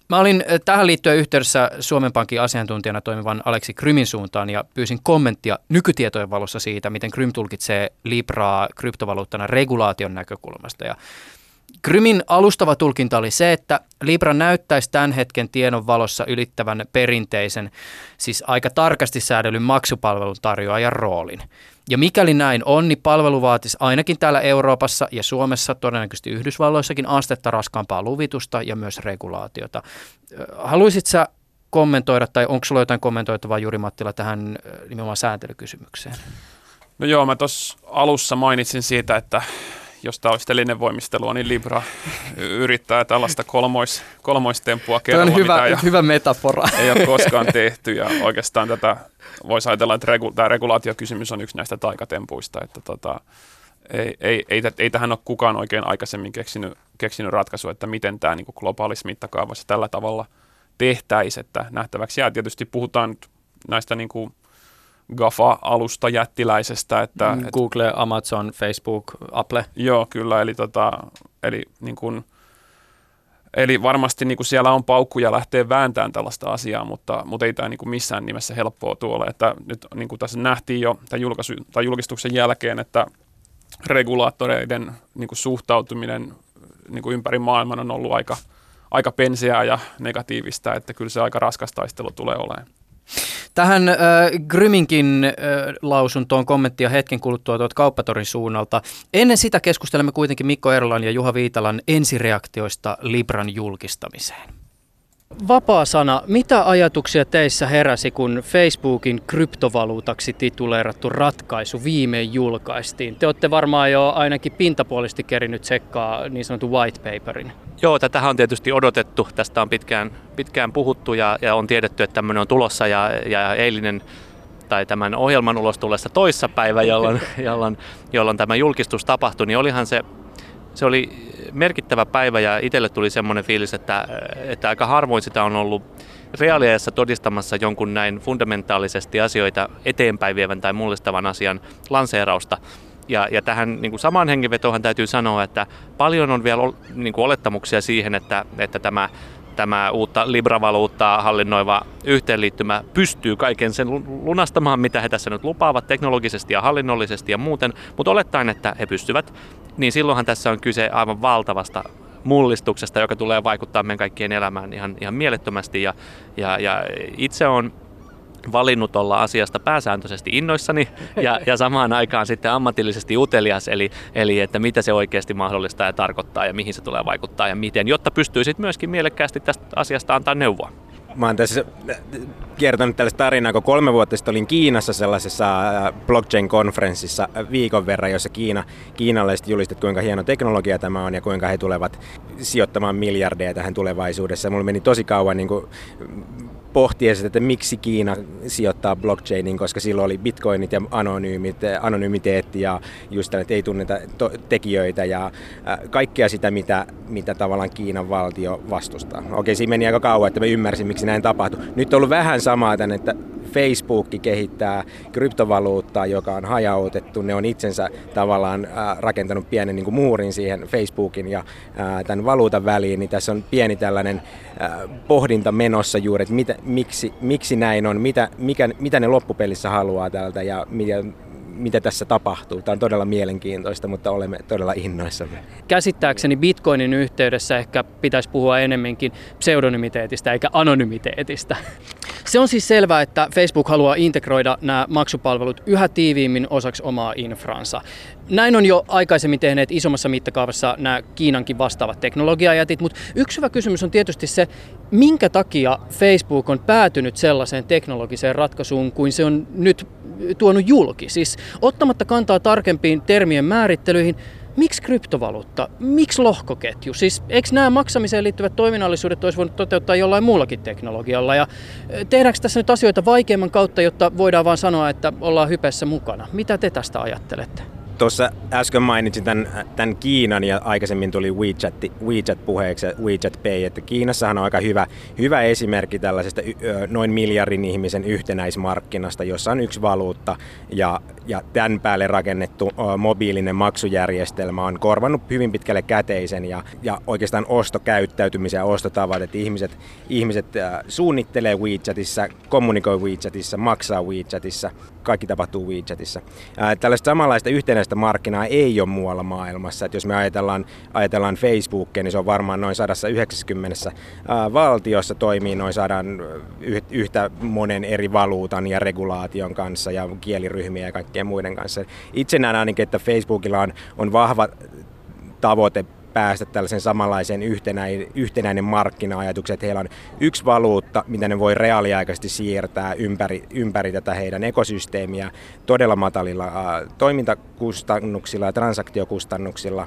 Mä olin äh, tähän liittyen yhteydessä Suomen Pankin asiantuntijana toimivan Aleksi Krymin suuntaan ja pyysin kommenttia nykytietojen valossa siitä, miten Krym tulkitsee Libraa kryptovaluuttana regulaation näkökulmasta. Ja Krymin alustava tulkinta oli se, että Libra näyttäisi tämän hetken tiedon valossa ylittävän perinteisen, siis aika tarkasti säädellyn maksupalvelun tarjoajan roolin. Ja mikäli näin on, niin palvelu vaatisi ainakin täällä Euroopassa ja Suomessa, todennäköisesti Yhdysvalloissakin, astetta raskaampaa luvitusta ja myös regulaatiota. Haluaisit sä kommentoida, tai onko sulla jotain kommentoitavaa Juri Mattila tähän nimenomaan sääntelykysymykseen? No joo, mä tuossa alussa mainitsin siitä, että jos tämä olisi telinen voimistelua, niin Libra yrittää tällaista kolmois, kolmoistemppua kerralla, on hyvä, mitä ei, hyvä metafora. ei ole koskaan tehty. Ja oikeastaan tätä voisi ajatella, että regu, tämä regulaatiokysymys on yksi näistä taikatempuista. Että tota, ei, ei, ei, ei tähän ole kukaan oikein aikaisemmin keksinyt, keksinyt ratkaisua, että miten tämä niin globaalissa mittakaavassa tällä tavalla tehtäisiin. Että nähtäväksi jää tietysti puhutaan näistä niin kuin GAFA-alusta jättiläisestä. Että, mm, Google, et, Amazon, Facebook, Apple. Joo, kyllä. Eli, tota, eli, niin kun, eli varmasti niin siellä on paukkuja lähteä vääntämään tällaista asiaa, mutta, mutta ei tämä niin missään nimessä helppoa tuolle. Että nyt niin kuin tässä nähtiin jo tämän julkaisu, tai julkistuksen jälkeen, että regulaattoreiden niin suhtautuminen niin ympäri maailman on ollut aika, aika penseää ja negatiivista, että kyllä se aika raskas taistelu tulee olemaan. Tähän äh, Gryminkin äh, lausuntoon kommenttia hetken kuluttua tuot kauppatorin suunnalta. Ennen sitä keskustelemme kuitenkin Mikko Erlan ja Juha Viitalan ensireaktioista Libran julkistamiseen. Vapaa sana. Mitä ajatuksia teissä heräsi, kun Facebookin kryptovaluutaksi tituleerattu ratkaisu viimein julkaistiin? Te olette varmaan jo ainakin pintapuolisesti kerinyt sekkaa niin sanotun white paperin. Joo, tätähän on tietysti odotettu. Tästä on pitkään, pitkään puhuttu ja, ja on tiedetty, että tämmöinen on tulossa ja, ja eilinen tai tämän ohjelman ulos tullessa toissapäivä, jolloin, jolloin, jolloin tämä julkistus tapahtui, niin olihan se, se oli merkittävä päivä ja itselle tuli semmoinen fiilis, että, että aika harvoin sitä on ollut reaaliajassa todistamassa jonkun näin fundamentaalisesti asioita eteenpäin vievän tai mullistavan asian lanseerausta. Ja, ja tähän niin kuin samaan hengenvetoon täytyy sanoa, että paljon on vielä niin kuin olettamuksia siihen, että, että tämä tämä uutta Libra-valuuttaa hallinnoiva yhteenliittymä pystyy kaiken sen lunastamaan, mitä he tässä nyt lupaavat teknologisesti ja hallinnollisesti ja muuten, mutta olettaen, että he pystyvät, niin silloinhan tässä on kyse aivan valtavasta mullistuksesta, joka tulee vaikuttaa meidän kaikkien elämään ihan, ihan mielettömästi. Ja, ja, ja itse on valinnut olla asiasta pääsääntöisesti innoissani ja, ja samaan aikaan sitten ammatillisesti utelias, eli, eli että mitä se oikeasti mahdollistaa ja tarkoittaa ja mihin se tulee vaikuttaa ja miten, jotta pystyisit myöskin mielekkäästi tästä asiasta antaa neuvoa. Mä oon tässä kertonut tällaista tarinaa, kun kolme vuotta sitten olin Kiinassa sellaisessa äh, blockchain-konferenssissa viikon verran, jossa Kiina, kiinalaiset julistet, kuinka hieno teknologia tämä on ja kuinka he tulevat sijoittamaan miljardeja tähän tulevaisuudessa. Mulla meni tosi kauan niin kuin pohtia sitä, että miksi Kiina sijoittaa blockchainin, koska silloin oli bitcoinit ja anonyymit, anonymiteetti ja just että ei tunneta tekijöitä ja äh, kaikkea sitä, mitä, mitä tavallaan Kiinan valtio vastustaa. Okei, siinä meni aika kauan, että me ymmärsin, miksi näin tapahtui. Nyt on ollut vähän samaa tämän, että Facebook kehittää kryptovaluuttaa, joka on hajautettu. Ne on itsensä tavallaan rakentanut pienen niin kuin muurin siihen Facebookin ja tämän valuutan väliin, niin tässä on pieni tällainen pohdinta menossa juuri, että mitä, miksi, miksi näin on, mitä, mikä, mitä ne loppupelissä haluaa tältä ja miten, mitä tässä tapahtuu. Tämä on todella mielenkiintoista, mutta olemme todella innoissamme. Käsittääkseni Bitcoinin yhteydessä ehkä pitäisi puhua enemmänkin pseudonymiteetistä eikä anonymiteetistä. Se on siis selvää, että Facebook haluaa integroida nämä maksupalvelut yhä tiiviimmin osaksi omaa infransa. Näin on jo aikaisemmin tehneet isommassa mittakaavassa nämä Kiinankin vastaavat teknologiajätit, mutta yksi hyvä kysymys on tietysti se, minkä takia Facebook on päätynyt sellaiseen teknologiseen ratkaisuun kuin se on nyt tuonut julki. Siis ottamatta kantaa tarkempiin termien määrittelyihin, miksi kryptovaluutta, miksi lohkoketju? Siis eikö nämä maksamiseen liittyvät toiminnallisuudet olisi voinut toteuttaa jollain muullakin teknologialla? Ja tehdäänkö tässä nyt asioita vaikeamman kautta, jotta voidaan vaan sanoa, että ollaan hypessä mukana? Mitä te tästä ajattelette? Tuossa äsken mainitsin tämän, tämän Kiinan ja aikaisemmin tuli WeChat, WeChat puheeksi ja WeChat Pay, että Kiinassahan on aika hyvä, hyvä esimerkki tällaisesta noin miljardin ihmisen yhtenäismarkkinasta, jossa on yksi valuutta ja, ja tämän päälle rakennettu mobiilinen maksujärjestelmä on korvannut hyvin pitkälle käteisen ja, ja oikeastaan ostokäyttäytymisen ja ostotavat, että ihmiset, ihmiset suunnittelee WeChatissa, kommunikoi WeChatissa, maksaa WeChatissa, kaikki tapahtuu WeChatissa. Tällaista samanlaista yhtenäistä markkinaa ei ole muualla maailmassa. Että jos me ajatellaan, ajatellaan Facebookia, niin se on varmaan noin 190 valtiossa toimii noin sadan yhtä monen eri valuutan ja regulaation kanssa ja kieliryhmiä ja kaikkien muiden kanssa. Itse näen ainakin, että Facebookilla on, on vahva tavoite päästä tällaisen samanlaiseen yhtenäinen, yhtenäinen markkina-ajatuksen, että heillä on yksi valuutta, mitä ne voi reaaliaikaisesti siirtää ympäri, ympäri tätä heidän ekosysteemiä todella matalilla ä, toimintakustannuksilla ja transaktiokustannuksilla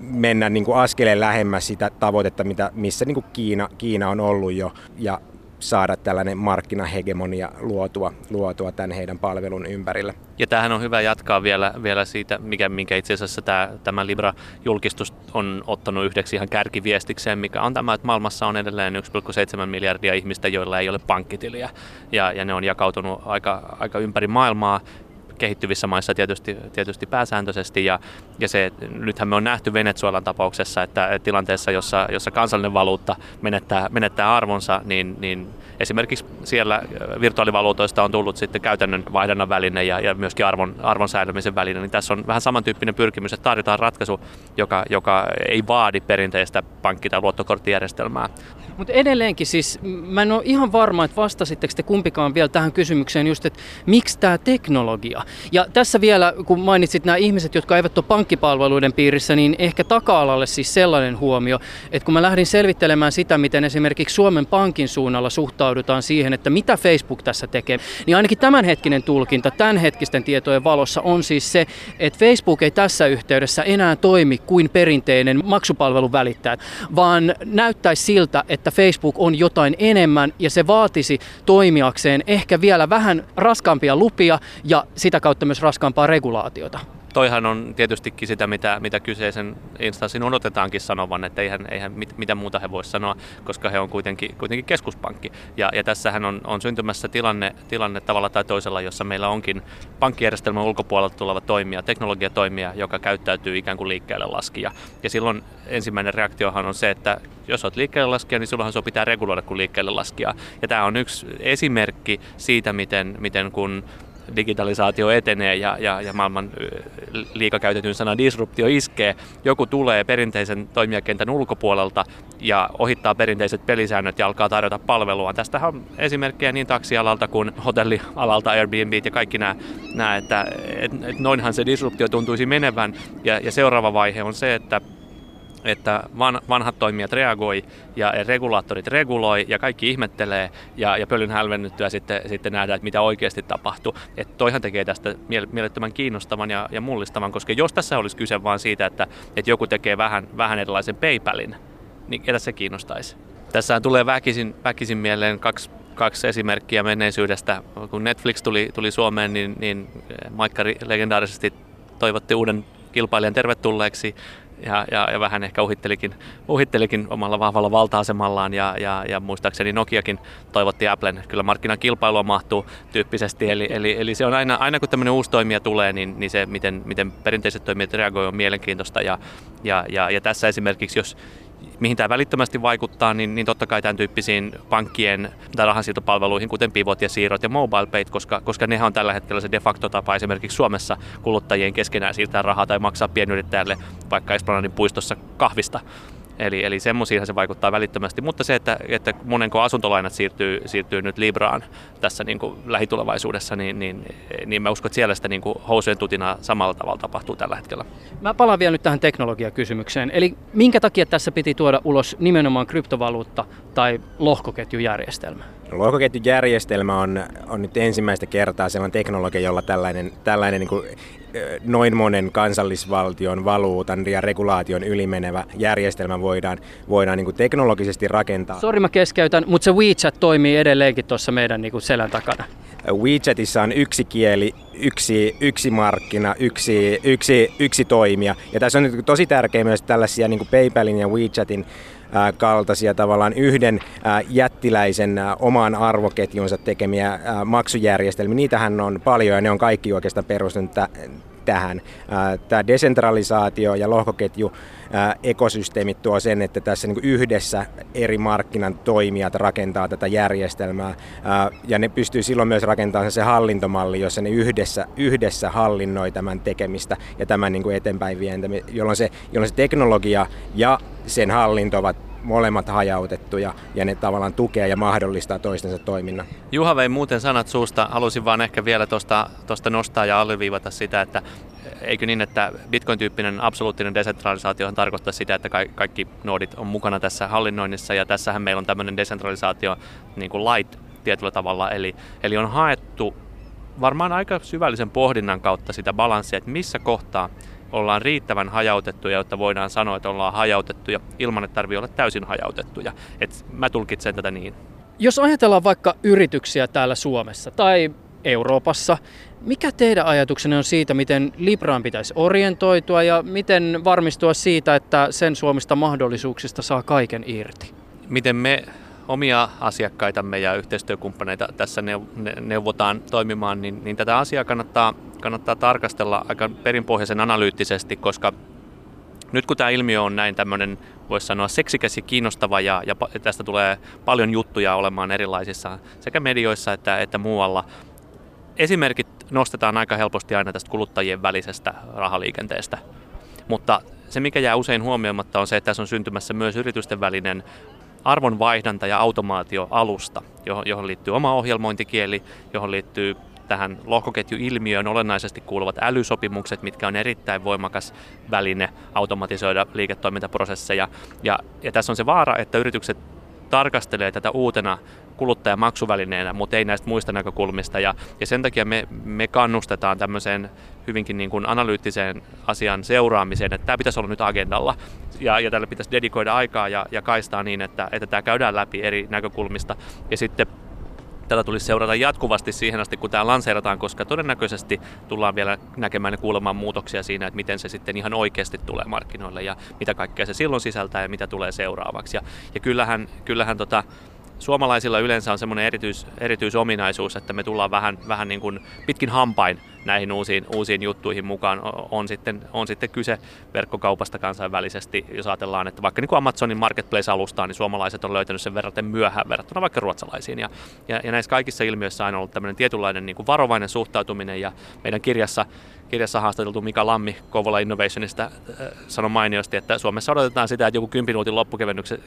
mennä niin kuin askeleen lähemmäs sitä tavoitetta, mitä, missä niin kuin Kiina, Kiina on ollut jo. Ja saada tällainen markkinahegemonia luotua, luotua tämän heidän palvelun ympärille. Ja tähän on hyvä jatkaa vielä, vielä siitä, mikä, minkä itse asiassa tämä, tämä Libra-julkistus on ottanut yhdeksi ihan kärkiviestikseen, mikä on tämä, että maailmassa on edelleen 1,7 miljardia ihmistä, joilla ei ole pankkitiliä. Ja, ja ne on jakautunut aika, aika ympäri maailmaa kehittyvissä maissa tietysti, tietysti pääsääntöisesti. Ja, ja se, nythän me on nähty Venezuelan tapauksessa, että tilanteessa, jossa, jossa kansallinen valuutta menettää, menettää arvonsa, niin, niin esimerkiksi siellä virtuaalivaluutoista on tullut sitten käytännön vaihdannan väline ja, ja myöskin arvon, arvon säilymisen väline, niin tässä on vähän samantyyppinen pyrkimys, että tarjotaan ratkaisu, joka, joka ei vaadi perinteistä pankki- tai luottokorttijärjestelmää. Mutta edelleenkin siis, mä en ole ihan varma, että vastasitteko te kumpikaan vielä tähän kysymykseen just, että miksi tämä teknologia? Ja tässä vielä, kun mainitsit nämä ihmiset, jotka eivät ole pankkipalveluiden piirissä, niin ehkä taka-alalle siis sellainen huomio, että kun mä lähdin selvittelemään sitä, miten esimerkiksi Suomen Pankin suunnalla suhtaudutaan siihen, että mitä Facebook tässä tekee, niin ainakin tämänhetkinen tulkinta tämänhetkisten tietojen valossa on siis se, että Facebook ei tässä yhteydessä enää toimi kuin perinteinen maksupalvelun välittäjä, vaan näyttäisi siltä, että Facebook on jotain enemmän ja se vaatisi toimijakseen ehkä vielä vähän raskaampia lupia ja sitä kautta myös raskaampaa regulaatiota toihan on tietystikin sitä, mitä, mitä kyseisen instanssin odotetaankin sanovan, että eihän, eihän mit, mitä muuta he voisivat sanoa, koska he on kuitenkin, kuitenkin keskuspankki. Ja, ja tässähän on, on syntymässä tilanne, tilanne tavalla tai toisella, jossa meillä onkin pankkijärjestelmän ulkopuolelta tuleva toimija, teknologiatoimija, joka käyttäytyy ikään kuin liikkeelle laskija. Ja silloin ensimmäinen reaktiohan on se, että jos olet liikkeelle laskija, niin silloinhan se pitää reguloida kuin liikkeelle laskija. Ja tämä on yksi esimerkki siitä, miten, miten kun digitalisaatio etenee ja, ja, ja maailman liikakäytetyn sana disruptio iskee, joku tulee perinteisen toimijakentän ulkopuolelta ja ohittaa perinteiset pelisäännöt ja alkaa tarjota palvelua. Tästä on esimerkkejä niin taksialalta kuin hotellialalta, Airbnb ja kaikki nämä, nämä että et, et noinhan se disruptio tuntuisi menevän. Ja, ja seuraava vaihe on se, että että van, vanhat toimijat reagoi ja regulaattorit reguloi ja kaikki ihmettelee ja, ja pölyn hälvennyttyä sitten, sitten nähdään, että mitä oikeasti tapahtuu. Että toihan tekee tästä mielettömän kiinnostavan ja, ja mullistavan, koska jos tässä olisi kyse vain siitä, että, että joku tekee vähän, vähän erilaisen PayPalin, niin ketä se kiinnostaisi? Tässä tulee väkisin, väkisin mieleen kaksi kaksi esimerkkiä menneisyydestä. Kun Netflix tuli, ttuli Suomeen, niin, niin Maikkari legendaarisesti toivotti uuden kilpailijan tervetulleeksi ja, ja, ja vähän ehkä uhittelikin, uhittelikin omalla vahvalla valta-asemallaan ja, ja, ja muistaakseni Nokiakin toivotti Applen kyllä markkinakilpailua mahtuu tyyppisesti. Eli, eli, eli se on aina, aina kun tämmöinen uusi toimija tulee, niin, niin se miten, miten perinteiset toimijat reagoivat on mielenkiintoista ja, ja, ja, ja tässä esimerkiksi jos, mihin tämä välittömästi vaikuttaa, niin, niin totta kai tämän tyyppisiin pankkien tai rahansiirtopalveluihin, kuten pivot ja siirrot ja mobile payt, koska, koska nehän on tällä hetkellä se de facto tapa esimerkiksi Suomessa kuluttajien keskenään siirtää rahaa tai maksaa pienyrittäjälle vaikka Esplanadin puistossa kahvista. Eli, eli semmoisiin se vaikuttaa välittömästi, mutta se, että, että monenko asuntolainat siirtyy, siirtyy nyt Libraan tässä niin kuin lähitulevaisuudessa, niin, niin, niin mä uskon, että siellä sitä niin kuin housujen tutinaa samalla tavalla tapahtuu tällä hetkellä. Mä palaan vielä nyt tähän teknologiakysymykseen. Eli minkä takia tässä piti tuoda ulos nimenomaan kryptovaluutta tai lohkoketjujärjestelmä? Lohkoketjujärjestelmä on, on nyt ensimmäistä kertaa sellainen teknologia, jolla tällainen, tällainen niin kuin noin monen kansallisvaltion valuutan ja regulaation ylimenevä järjestelmä voidaan, voidaan niin kuin teknologisesti rakentaa. Sori mä keskeytän, mutta se WeChat toimii edelleenkin tuossa meidän niin kuin selän takana. WeChatissa on yksi kieli, yksi, yksi markkina, yksi, yksi, yksi toimija. Ja tässä on tosi tärkeää myös tällaisia niin kuin PayPalin ja WeChatin kaltaisia tavallaan yhden jättiläisen oman arvoketjunsa tekemiä maksujärjestelmiä. Niitähän on paljon ja ne on kaikki oikeastaan perustunut tähän. Tämä desentralisaatio ja lohkoketju ekosysteemit tuo sen, että tässä niin yhdessä eri markkinan toimijat rakentaa tätä järjestelmää ja ne pystyy silloin myös rakentamaan se hallintomalli, jossa ne yhdessä, yhdessä hallinnoi tämän tekemistä ja tämän niin kuin eteenpäin vientämistä, jolloin se, jolloin se teknologia ja sen hallinto ovat molemmat hajautettuja ja ne tavallaan tukee ja mahdollistaa toistensa toiminnan. Juha vei muuten sanat suusta. Halusin vaan ehkä vielä tuosta nostaa ja alleviivata sitä, että eikö niin, että Bitcoin-tyyppinen absoluuttinen desentralisaatio tarkoittaa sitä, että kaikki noodit on mukana tässä hallinnoinnissa ja tässähän meillä on tämmöinen desentralisaatio niin kuin light tietyllä tavalla, eli, eli on haettu varmaan aika syvällisen pohdinnan kautta sitä balanssia, että missä kohtaa ollaan riittävän hajautettuja, jotta voidaan sanoa, että ollaan hajautettuja ilman, että tarvii olla täysin hajautettuja. Et mä tulkitsen tätä niin. Jos ajatellaan vaikka yrityksiä täällä Suomessa tai Euroopassa, mikä teidän ajatuksenne on siitä, miten Libraan pitäisi orientoitua ja miten varmistua siitä, että sen Suomesta mahdollisuuksista saa kaiken irti? Miten me omia asiakkaitamme ja yhteistyökumppaneita tässä neuvotaan toimimaan, niin, niin tätä asiaa kannattaa, kannattaa tarkastella aika perinpohjaisen analyyttisesti, koska nyt kun tämä ilmiö on näin tämmöinen, voisi sanoa seksikäs ja kiinnostava ja, ja tästä tulee paljon juttuja olemaan erilaisissa sekä medioissa että, että muualla, esimerkit nostetaan aika helposti aina tästä kuluttajien välisestä rahaliikenteestä. Mutta se, mikä jää usein huomioimatta, on se, että tässä on syntymässä myös yritysten välinen arvonvaihdanta ja automaatioalusta, johon, liittyy oma ohjelmointikieli, johon liittyy tähän lohkoketjuilmiöön olennaisesti kuuluvat älysopimukset, mitkä on erittäin voimakas väline automatisoida liiketoimintaprosesseja. Ja, ja tässä on se vaara, että yritykset tarkastelee tätä uutena kuluttajamaksuvälineenä, mutta ei näistä muista näkökulmista. Ja, ja sen takia me, me kannustetaan tämmöiseen hyvinkin niin kuin analyyttiseen asian seuraamiseen, että tämä pitäisi olla nyt agendalla ja, ja tälle pitäisi dedikoida aikaa ja, ja kaistaa niin, että, että tämä käydään läpi eri näkökulmista. Ja sitten tätä tulisi seurata jatkuvasti siihen asti, kun tämä lanseerataan, koska todennäköisesti tullaan vielä näkemään ja kuulemaan muutoksia siinä, että miten se sitten ihan oikeasti tulee markkinoille ja mitä kaikkea se silloin sisältää ja mitä tulee seuraavaksi. Ja, ja kyllähän, kyllähän tota, suomalaisilla yleensä on semmoinen erityis, erityisominaisuus, että me tullaan vähän, vähän niin kuin pitkin hampain näihin uusiin, uusiin juttuihin mukaan. On sitten, on sitten kyse verkkokaupasta kansainvälisesti, jos ajatellaan, että vaikka niin kuin Amazonin marketplace-alustaa, niin suomalaiset on löytänyt sen verran myöhään verrattuna vaikka ruotsalaisiin. Ja, ja, ja näissä kaikissa ilmiöissä on ollut tämmöinen tietynlainen niin kuin varovainen suhtautuminen ja meidän kirjassa kirjassa haastateltu Mika Lammi Kouvola Innovationista äh, sanoi mainiosti, että Suomessa odotetaan sitä, että joku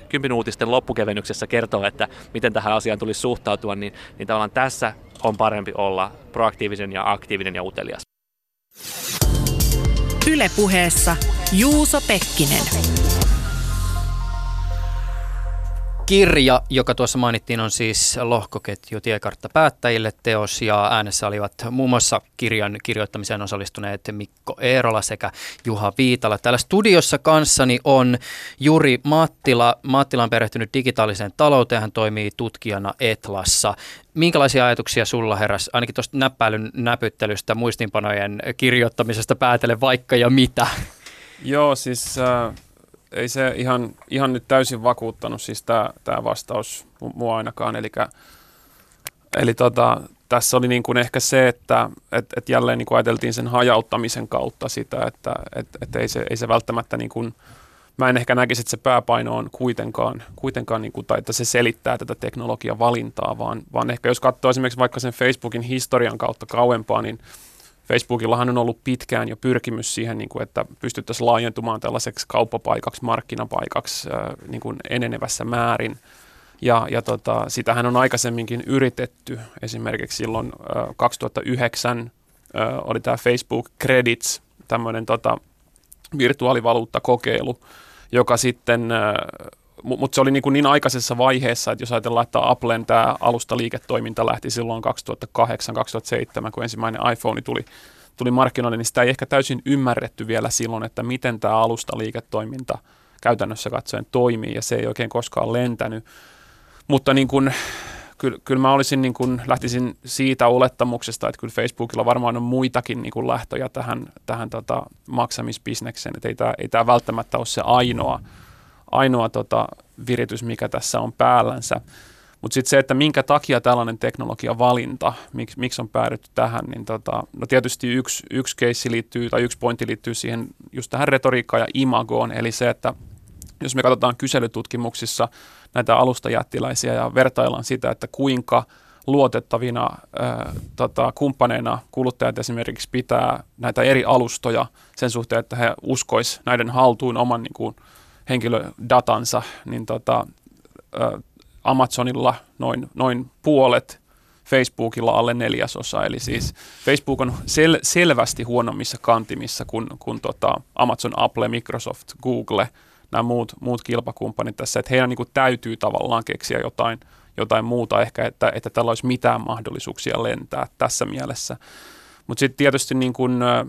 kympinuutisten loppukevennyksessä kertoo, että miten tähän asiaan tulisi suhtautua, niin, niin tavallaan tässä on parempi olla proaktiivisen ja aktiivinen ja utelias. Ylepuheessa Juuso Pekkinen kirja, joka tuossa mainittiin, on siis lohkoketju tiekartta päättäjille teos ja äänessä olivat muun muassa kirjan kirjoittamiseen osallistuneet Mikko Eerola sekä Juha Viitala. Täällä studiossa kanssani on Juri Mattila. Mattila on perehtynyt digitaaliseen talouteen, hän toimii tutkijana Etlassa. Minkälaisia ajatuksia sulla heräs, ainakin tuosta näppäilyn näpyttelystä, muistinpanojen kirjoittamisesta päätele vaikka ja mitä? Joo, siis äh, ei se ihan, ihan nyt täysin vakuuttanut siis tämä vastaus mua ainakaan. Elikkä, eli tota, tässä oli niin kuin ehkä se, että et, et jälleen niin kuin ajateltiin sen hajauttamisen kautta sitä, että et, et ei, se, ei se välttämättä niin kuin, mä en ehkä näkisi, että se pääpaino on kuitenkaan, kuitenkaan niin kuin, tai että se selittää tätä teknologian valintaa, vaan, vaan ehkä jos katsoo esimerkiksi vaikka sen Facebookin historian kautta kauempaa, niin Facebookillahan on ollut pitkään jo pyrkimys siihen, niin kuin, että pystyttäisiin laajentumaan tällaiseksi kauppapaikaksi, markkinapaikaksi äh, niin kuin enenevässä määrin. Ja, ja tota, sitähän on aikaisemminkin yritetty. Esimerkiksi silloin äh, 2009 äh, oli tämä Facebook Credits, tämmöinen tota, virtuaalivaluuttakokeilu, joka sitten äh, mutta se oli niin, kuin niin aikaisessa vaiheessa, että jos ajatellaan, että Applen tämä alustaliiketoiminta lähti silloin 2008-2007, kun ensimmäinen iPhone tuli, tuli markkinoille, niin sitä ei ehkä täysin ymmärretty vielä silloin, että miten tämä alustaliiketoiminta käytännössä katsoen toimii, ja se ei oikein koskaan lentänyt. Mutta niin kuin, kyllä, kyllä mä olisin niin kuin, lähtisin siitä olettamuksesta, että kyllä Facebookilla varmaan on muitakin niin kuin lähtöjä tähän, tähän tota, maksamisbisnekseen, että ei tämä, ei tämä välttämättä ole se ainoa, ainoa tota, viritys, mikä tässä on päällänsä. Mutta sitten se, että minkä takia tällainen teknologiavalinta, miksi, miksi on päädytty tähän, niin tota, no tietysti yksi, yksi keissi liittyy, tai yksi pointti liittyy siihen just tähän retoriikkaan ja imagoon, eli se, että jos me katsotaan kyselytutkimuksissa näitä alustajättiläisiä ja vertaillaan sitä, että kuinka luotettavina ää, tota, kumppaneina kuluttajat esimerkiksi pitää näitä eri alustoja sen suhteen, että he uskois näiden haltuun oman niin kuin, henkilödatansa, niin tota, Amazonilla noin, noin puolet, Facebookilla alle neljäsosa. Eli siis Facebook on sel, selvästi huonommissa kantimissa kuin, kuin tota Amazon, Apple, Microsoft, Google, nämä muut, muut kilpakumppanit tässä. Että heidän niin kuin täytyy tavallaan keksiä jotain, jotain muuta ehkä, että, että tällä olisi mitään mahdollisuuksia lentää tässä mielessä. Mutta sitten tietysti niin kuin, äh,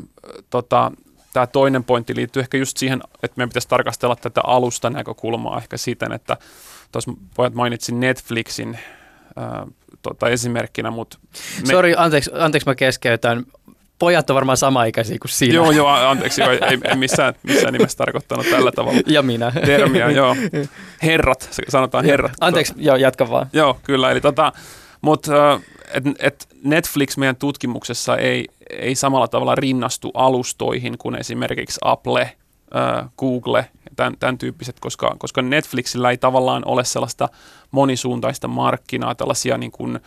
tota, tämä toinen pointti liittyy ehkä just siihen, että meidän pitäisi tarkastella tätä alusta näkökulmaa ehkä siten, että tuossa pojat mainitsin Netflixin ää, tota, esimerkkinä, mutta... Me... Sori, anteeksi, anteeksi mä keskeytän. Pojat on varmaan sama ikäisiä kuin sinä. Joo, joo, anteeksi, joo, ei, ei missään, missään nimessä tarkoittanut tällä tavalla. Ja minä. Termiä, joo. Herrat, sanotaan herrat. Anteeksi, joo, jatka vaan. Joo, kyllä, eli tota, mutta et, et Netflix meidän tutkimuksessa ei, ei samalla tavalla rinnastu alustoihin kuin esimerkiksi Apple, Google, tämän, tämän tyyppiset, koska, koska Netflixillä ei tavallaan ole sellaista monisuuntaista markkinaa, tällaisia niin kuin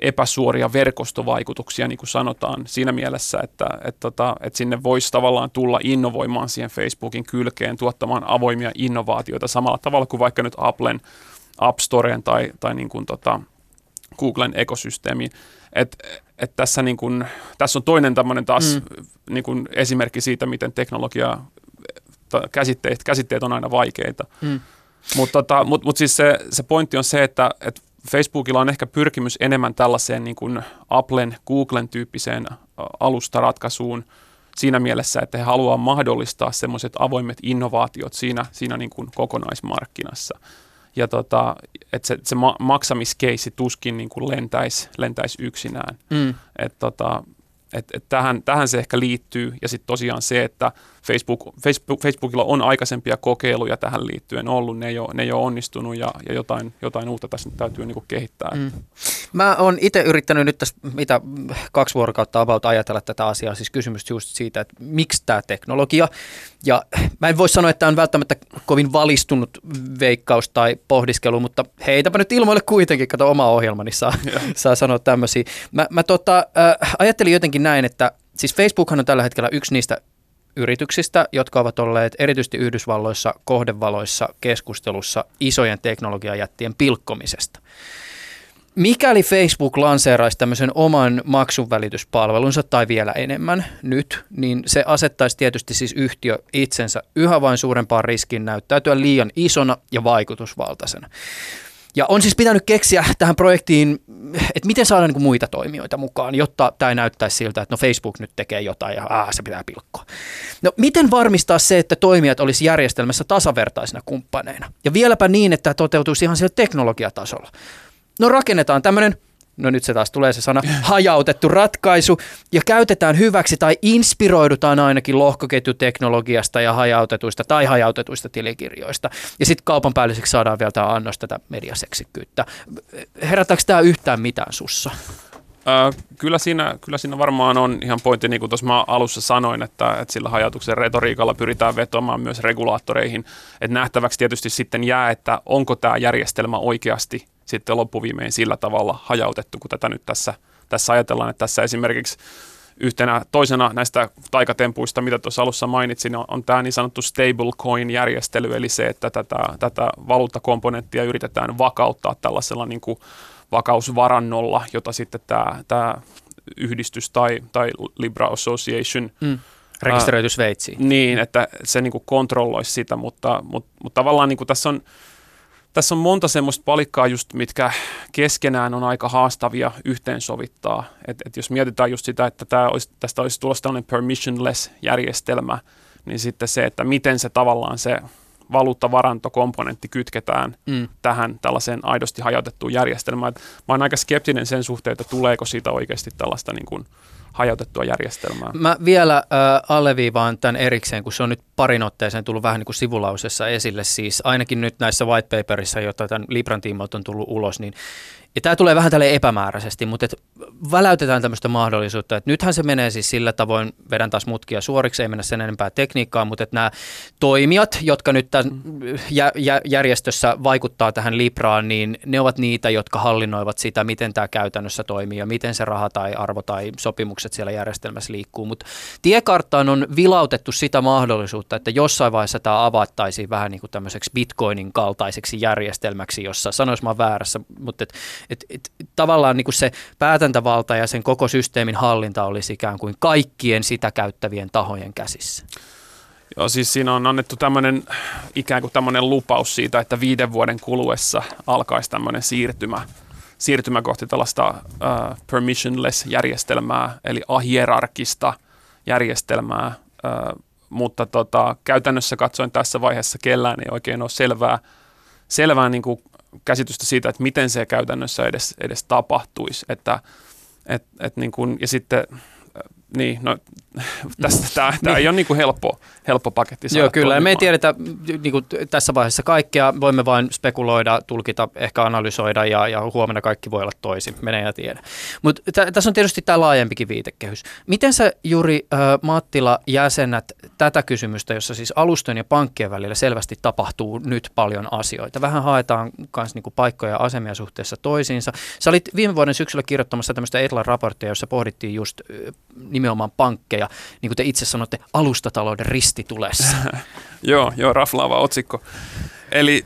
epäsuoria verkostovaikutuksia, niin kuin sanotaan, siinä mielessä, että, että, tota, että sinne voisi tavallaan tulla innovoimaan siihen Facebookin kylkeen, tuottamaan avoimia innovaatioita samalla tavalla kuin vaikka nyt Applen App Storeen tai, tai niin kuin tota, Googlen ekosysteemiin. Et, et tässä, niin kun, tässä on toinen tämmöinen taas mm. niin kun esimerkki siitä, miten teknologia, käsitteet, käsitteet on aina vaikeita. Mm. Mutta tota, mut, mut siis se, se pointti on se, että et Facebookilla on ehkä pyrkimys enemmän tällaiseen niin kuin Applen, Googlen tyyppiseen alustaratkaisuun siinä mielessä, että he haluaa mahdollistaa semmoiset avoimet innovaatiot siinä, siinä niin kuin kokonaismarkkinassa ja tota, että se, se ma- maksamiskeissi tuskin niin kuin lentäisi, lentäisi yksinään. Mm. Et tota, et, et tähän, tähän se ehkä liittyy ja sitten tosiaan se, että Facebook, Facebook, Facebookilla on aikaisempia kokeiluja tähän liittyen ollut, ne ei ole, ne ei ole onnistunut ja, ja jotain, jotain uutta tässä täytyy niin kuin kehittää. Mm. Mä oon itse yrittänyt nyt tässä mitä kaksi vuorokautta about ajatella tätä asiaa, siis kysymys just siitä, että miksi tämä teknologia, ja mä en voi sanoa, että on välttämättä kovin valistunut veikkaus tai pohdiskelu, mutta heitäpä nyt ilmoille kuitenkin, kato oma ohjelmani saa, *laughs* saa sanoa tämmöisiä. Mä, mä tota, äh, ajattelin jotenkin näin, että siis Facebookhan on tällä hetkellä yksi niistä yrityksistä, jotka ovat olleet erityisesti Yhdysvalloissa kohdevaloissa keskustelussa isojen teknologiajättien pilkkomisesta. Mikäli Facebook lanseeraisi tämmöisen oman maksunvälityspalvelunsa tai vielä enemmän nyt, niin se asettaisi tietysti siis yhtiö itsensä yhä vain suurempaan riskin näyttäytyä liian isona ja vaikutusvaltaisena. Ja on siis pitänyt keksiä tähän projektiin, että miten saadaan niin muita toimijoita mukaan, jotta tämä ei näyttäisi siltä, että no Facebook nyt tekee jotain ja aah, se pitää pilkkoa. No miten varmistaa se, että toimijat olisi järjestelmässä tasavertaisina kumppaneina? Ja vieläpä niin, että toteutuisi ihan siellä teknologiatasolla. No rakennetaan tämmöinen no nyt se taas tulee se sana, hajautettu ratkaisu, ja käytetään hyväksi tai inspiroidutaan ainakin lohkoketjuteknologiasta ja hajautetuista tai hajautetuista tilikirjoista. Ja sitten kaupan päälliseksi saadaan vielä tämä annos tätä mediaseksikkyyttä. Herättääkö tämä yhtään mitään sussa? Äh, kyllä, siinä, kyllä siinä varmaan on ihan pointti, niin kuin tuossa mä alussa sanoin, että, että sillä hajautuksen retoriikalla pyritään vetoamaan myös regulaattoreihin. Että nähtäväksi tietysti sitten jää, että onko tämä järjestelmä oikeasti sitten loppuviimein sillä tavalla hajautettu, kun tätä nyt tässä, tässä ajatellaan, että tässä esimerkiksi yhtenä toisena näistä taikatempuista, mitä tuossa alussa mainitsin, on, on tämä niin sanottu stablecoin-järjestely, eli se, että tätä, tätä valuuttakomponenttia yritetään vakauttaa tällaisella niin kuin vakausvarannolla, jota sitten tämä, tämä yhdistys tai, tai Libra Association mm. Rekisteröity Sveitsiin. Niin, että se niin kuin kontrolloisi sitä, mutta, mutta, mutta tavallaan niin kuin tässä on tässä on monta semmoista palikkaa just, mitkä keskenään on aika haastavia yhteensovittaa. Et, et jos mietitään just sitä, että tää olisi, tästä olisi tulossa tällainen permissionless järjestelmä, niin sitten se, että miten se tavallaan se valuuttavarantokomponentti kytketään mm. tähän tällaiseen aidosti hajautettuun järjestelmään. Et mä oon aika skeptinen sen suhteen, että tuleeko siitä oikeasti tällaista niin kuin hajautettua järjestelmää. Mä vielä äh, alleviivaan tämän erikseen, kun se on nyt parin otteeseen tullut vähän niin kuin sivulausessa esille. Siis ainakin nyt näissä white paperissa, joita tämän Libran tiimoilta on tullut ulos, niin ja tämä tulee vähän tälle epämääräisesti, mutta et väläytetään tämmöistä mahdollisuutta, että nythän se menee siis sillä tavoin, vedän taas mutkia suoriksi, ei mennä sen enempää tekniikkaan, mutta että nämä toimijat, jotka nyt tämän jä, jä, järjestössä vaikuttaa tähän Libraan, niin ne ovat niitä, jotka hallinnoivat sitä, miten tämä käytännössä toimii ja miten se raha tai arvo tai sopimukset siellä järjestelmässä liikkuu. Mutta tiekarttaan on vilautettu sitä mahdollisuutta, että jossain vaiheessa tämä avattaisiin vähän niin kuin tämmöiseksi bitcoinin kaltaiseksi järjestelmäksi, jossa sanois mä väärässä, mutta et, et, et, tavallaan niin kuin se päätäntävalta ja sen koko systeemin hallinta olisi ikään kuin kaikkien sitä käyttävien tahojen käsissä. Joo, siis siinä on annettu tämmöinen ikään kuin tämmöinen lupaus siitä, että viiden vuoden kuluessa alkaisi tämmöinen siirtymä, siirtymä kohti tällaista uh, permissionless-järjestelmää, eli ahierarkista järjestelmää, uh, mutta tota, käytännössä katsoen tässä vaiheessa kellään ei oikein ole selvää, selvää niin kuin käsitystä siitä, että miten se käytännössä edes, edes tapahtuisi. Että, et, et niin kuin, ja sitten niin, no tästä, tämä, tämä ei ole niin kuin helppo, helppo paketti Joo, kyllä. Ja me ei tiedetä niin kuin tässä vaiheessa kaikkea. Voimme vain spekuloida, tulkita, ehkä analysoida ja, ja huomenna kaikki voi olla toisin. Menee ja tiedä. Mutta t- tässä on tietysti tämä laajempikin viitekehys. Miten sä Juri äh, Mattila jäsenät tätä kysymystä, jossa siis alustojen ja pankkien välillä selvästi tapahtuu nyt paljon asioita? Vähän haetaan myös niin paikkoja ja asemia suhteessa toisiinsa. Sä olit viime vuoden syksyllä kirjoittamassa tämmöistä Etlan raporttia, jossa pohdittiin just nimenomaan pankkeja, niin kuin te itse sanotte, alustatalouden ristitulessa. *laughs* joo, joo, raflaava otsikko. Eli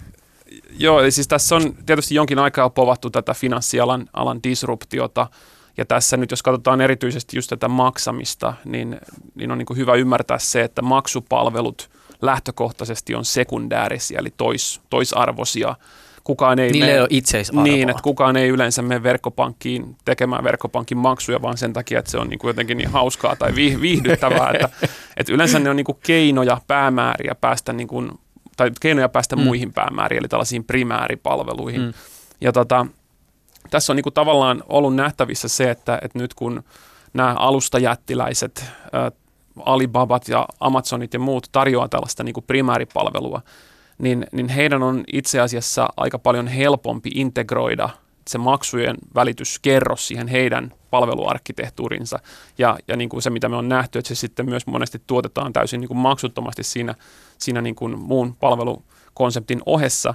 Joo, eli siis tässä on tietysti jonkin aikaa povattu tätä finanssialan alan disruptiota, ja tässä nyt jos katsotaan erityisesti just tätä maksamista, niin, niin on niin hyvä ymmärtää se, että maksupalvelut lähtökohtaisesti on sekundäärisiä, eli tois, toisarvoisia kukaan ei Niille mene, itseisarvoa. Niin, että kukaan ei yleensä mene verkkopankkiin tekemään verkkopankin maksuja, vaan sen takia, että se on niin kuin jotenkin niin hauskaa tai viihdyttävää. että, *laughs* että yleensä ne on niin kuin keinoja, päämääriä päästä niin kuin, tai keinoja päästä mm. muihin päämääriin, eli tällaisiin primääripalveluihin. Mm. Ja tota, tässä on niin kuin tavallaan ollut nähtävissä se, että, että nyt kun nämä alustajättiläiset, ä, Alibabat ja Amazonit ja muut tarjoaa tällaista niin kuin primääripalvelua, niin, niin heidän on itse asiassa aika paljon helpompi integroida se maksujen välityskerros siihen heidän palveluarkkitehtuurinsa. Ja, ja niin kuin se, mitä me on nähty, että se sitten myös monesti tuotetaan täysin niin kuin maksuttomasti siinä, siinä niin kuin muun palvelukonseptin ohessa.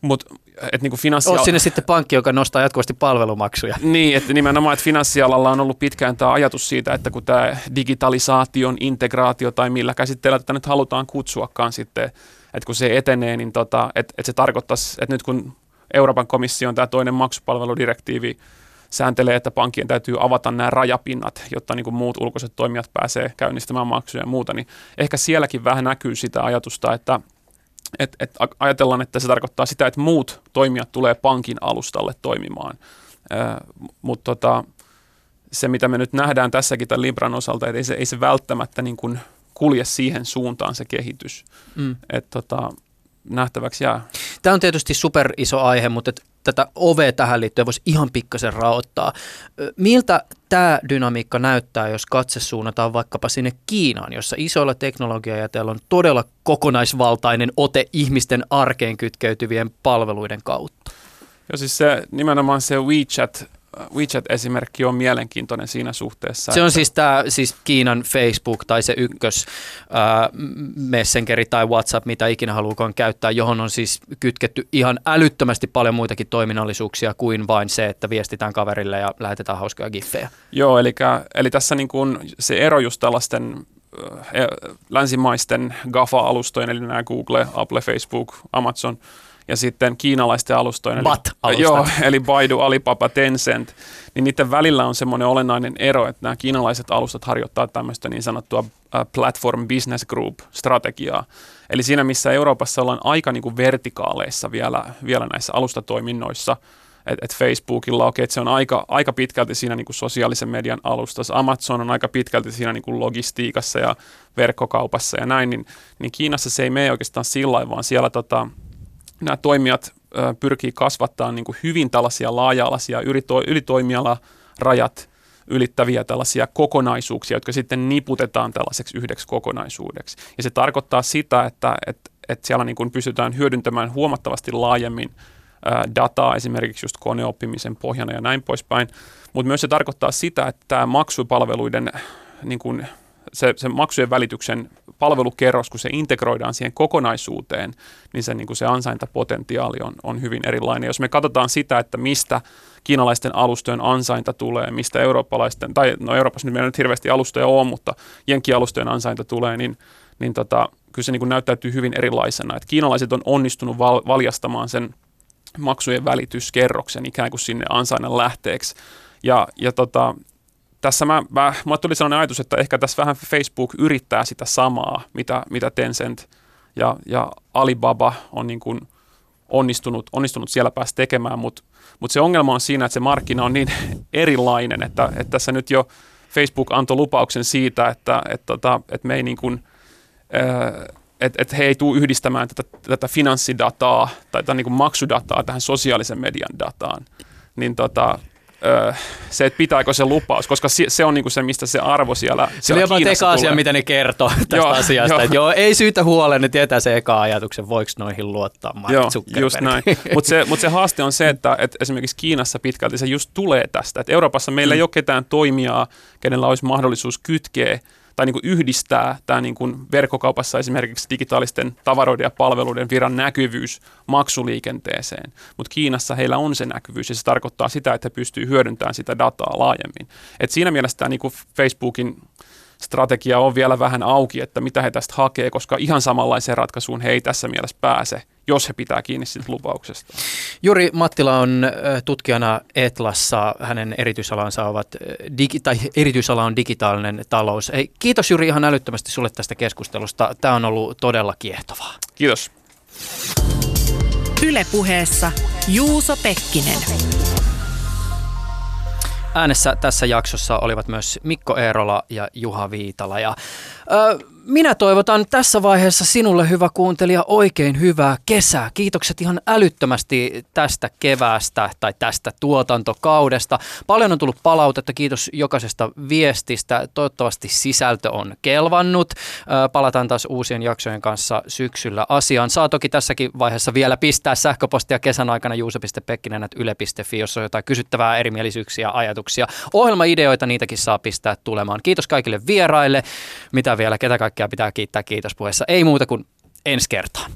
Mut, et niin kuin finanssia... Oot sinne sitten pankki, joka nostaa jatkuvasti palvelumaksuja. Niin, että nimenomaan, että finanssialalla on ollut pitkään tämä ajatus siitä, että kun tämä digitalisaation integraatio tai millä käsitteellä tätä nyt halutaan kutsuakaan sitten että kun se etenee, niin tota, että, että se tarkoittaisi, että nyt kun Euroopan komission tämä toinen maksupalveludirektiivi sääntelee, että pankkien täytyy avata nämä rajapinnat, jotta niin kuin muut ulkoiset toimijat pääsee käynnistämään maksuja ja muuta, niin ehkä sielläkin vähän näkyy sitä ajatusta, että et, et ajatellaan, että se tarkoittaa sitä, että muut toimijat tulee pankin alustalle toimimaan. Mutta tota, se, mitä me nyt nähdään tässäkin tämän Libran osalta, että ei se, ei se välttämättä niin kuin kulje siihen suuntaan se kehitys. Mm. Että tota, nähtäväksi jää. Tämä on tietysti super iso aihe, mutta tätä ovea tähän liittyen voisi ihan pikkasen raottaa. Miltä tämä dynamiikka näyttää, jos katse suunnataan vaikkapa sinne Kiinaan, jossa isoilla teknologiajäteillä on todella kokonaisvaltainen ote ihmisten arkeen kytkeytyvien palveluiden kautta? Joo, siis se, nimenomaan se WeChat WeChat-esimerkki on mielenkiintoinen siinä suhteessa. Se on että... siis tämä siis Kiinan Facebook tai se ykkös äh, Messengeri tai WhatsApp, mitä ikinä haluukaan käyttää, johon on siis kytketty ihan älyttömästi paljon muitakin toiminnallisuuksia kuin vain se, että viestitään kaverille ja lähetetään hauskoja giffejä. Joo, eli, eli tässä niin kuin se ero just tällaisten länsimaisten GAFA-alustojen, eli nämä Google, Apple, Facebook, Amazon – ja sitten kiinalaisten alustojen, eli, joo, eli Baidu, Alibaba, Tencent, niin niiden välillä on semmoinen olennainen ero, että nämä kiinalaiset alustat harjoittaa tämmöistä niin sanottua platform business group strategiaa. Eli siinä, missä Euroopassa ollaan aika niin kuin vertikaaleissa vielä, vielä näissä alustatoiminnoissa, että et Facebookilla, okei, okay, että se on aika, aika pitkälti siinä niin kuin sosiaalisen median alustassa, Amazon on aika pitkälti siinä niin kuin logistiikassa ja verkkokaupassa ja näin, niin, niin Kiinassa se ei mene oikeastaan sillä vaan siellä tota, nämä toimijat pyrkii kasvattaa niin kuin hyvin tällaisia laaja-alaisia ylitoimiala rajat ylittäviä tällaisia kokonaisuuksia, jotka sitten niputetaan tällaiseksi yhdeksi kokonaisuudeksi. Ja se tarkoittaa sitä, että, että, että siellä niin kuin pystytään hyödyntämään huomattavasti laajemmin dataa esimerkiksi just koneoppimisen pohjana ja näin poispäin. Mutta myös se tarkoittaa sitä, että tämä maksupalveluiden niin kuin se, se maksujen välityksen palvelukerros, kun se integroidaan siihen kokonaisuuteen, niin se, niin kuin se ansaintapotentiaali on, on hyvin erilainen. Jos me katsotaan sitä, että mistä kiinalaisten alustojen ansainta tulee, mistä eurooppalaisten, tai no Euroopassa nyt meillä nyt hirveästi alustoja on, mutta jenkkialustojen ansainta tulee, niin, niin tota, kyllä se niin kuin näyttäytyy hyvin erilaisena. Et kiinalaiset on onnistunut val, valjastamaan sen maksujen välityskerroksen ikään kuin sinne ansainnan lähteeksi. Ja, ja tota, tässä mä, mä, mulle tuli sellainen ajatus, että ehkä tässä vähän Facebook yrittää sitä samaa, mitä, mitä Tencent ja, ja Alibaba on niin kuin onnistunut, onnistunut siellä päästä tekemään, mutta mut se ongelma on siinä, että se markkina on niin *laughs* erilainen, että, että tässä nyt jo Facebook antoi lupauksen siitä, että, että, tota, että, että me ei niin kuin, että, että he ei tule yhdistämään tätä, tätä finanssidataa tai tätä niin kuin maksudataa tähän sosiaalisen median dataan, niin tota, se, että pitääkö se lupaus, koska se on niinku se, mistä se arvo siellä Se oli jopa eka asia, mitä ne kertoo tästä joo, asiasta. Joo. Että joo, ei syytä huoleen, ne tietää se eka ajatuksen, voiko noihin luottaa Mark Joo, just näin. Mutta se, mut se haaste on se, että et esimerkiksi Kiinassa pitkälti se just tulee tästä. Et Euroopassa meillä mm. ei ole ketään toimijaa, kenellä olisi mahdollisuus kytkeä tai niin kuin yhdistää tämä niin kuin verkkokaupassa esimerkiksi digitaalisten tavaroiden ja palveluiden viran näkyvyys maksuliikenteeseen. Mutta Kiinassa heillä on se näkyvyys ja se tarkoittaa sitä, että he pystyy hyödyntämään sitä dataa laajemmin. Et siinä mielessä tämä niin kuin Facebookin strategia on vielä vähän auki, että mitä he tästä hakee, koska ihan samanlaiseen ratkaisuun he ei tässä mielessä pääse, jos he pitää kiinni siitä lupauksesta. Juri Mattila on tutkijana Etlassa. Hänen erityisalansa ovat digi- tai erityisala on digitaalinen talous. Hei, kiitos Juri ihan älyttömästi sulle tästä keskustelusta. Tämä on ollut todella kiehtovaa. Kiitos. Ylepuheessa Juuso Pekkinen. Äänessä tässä jaksossa olivat myös Mikko Eerola ja Juha Viitala. Ja, ö, minä toivotan tässä vaiheessa sinulle hyvä kuuntelija oikein hyvää kesää. Kiitokset ihan älyttömästi tästä keväästä tai tästä tuotantokaudesta. Paljon on tullut palautetta, kiitos jokaisesta viestistä. Toivottavasti sisältö on kelvannut. Palataan taas uusien jaksojen kanssa syksyllä asiaan. Saa toki tässäkin vaiheessa vielä pistää sähköpostia kesän aikana juuso.pekkinen.yle.fi, jos on jotain kysyttävää, erimielisyyksiä, ajatuksia. Ohjelmaideoita, niitäkin saa pistää tulemaan. Kiitos kaikille vieraille. Mitä vielä, ketä kaikkea pitää kiittää kiitos puheessa. Ei muuta kuin ensi kertaan.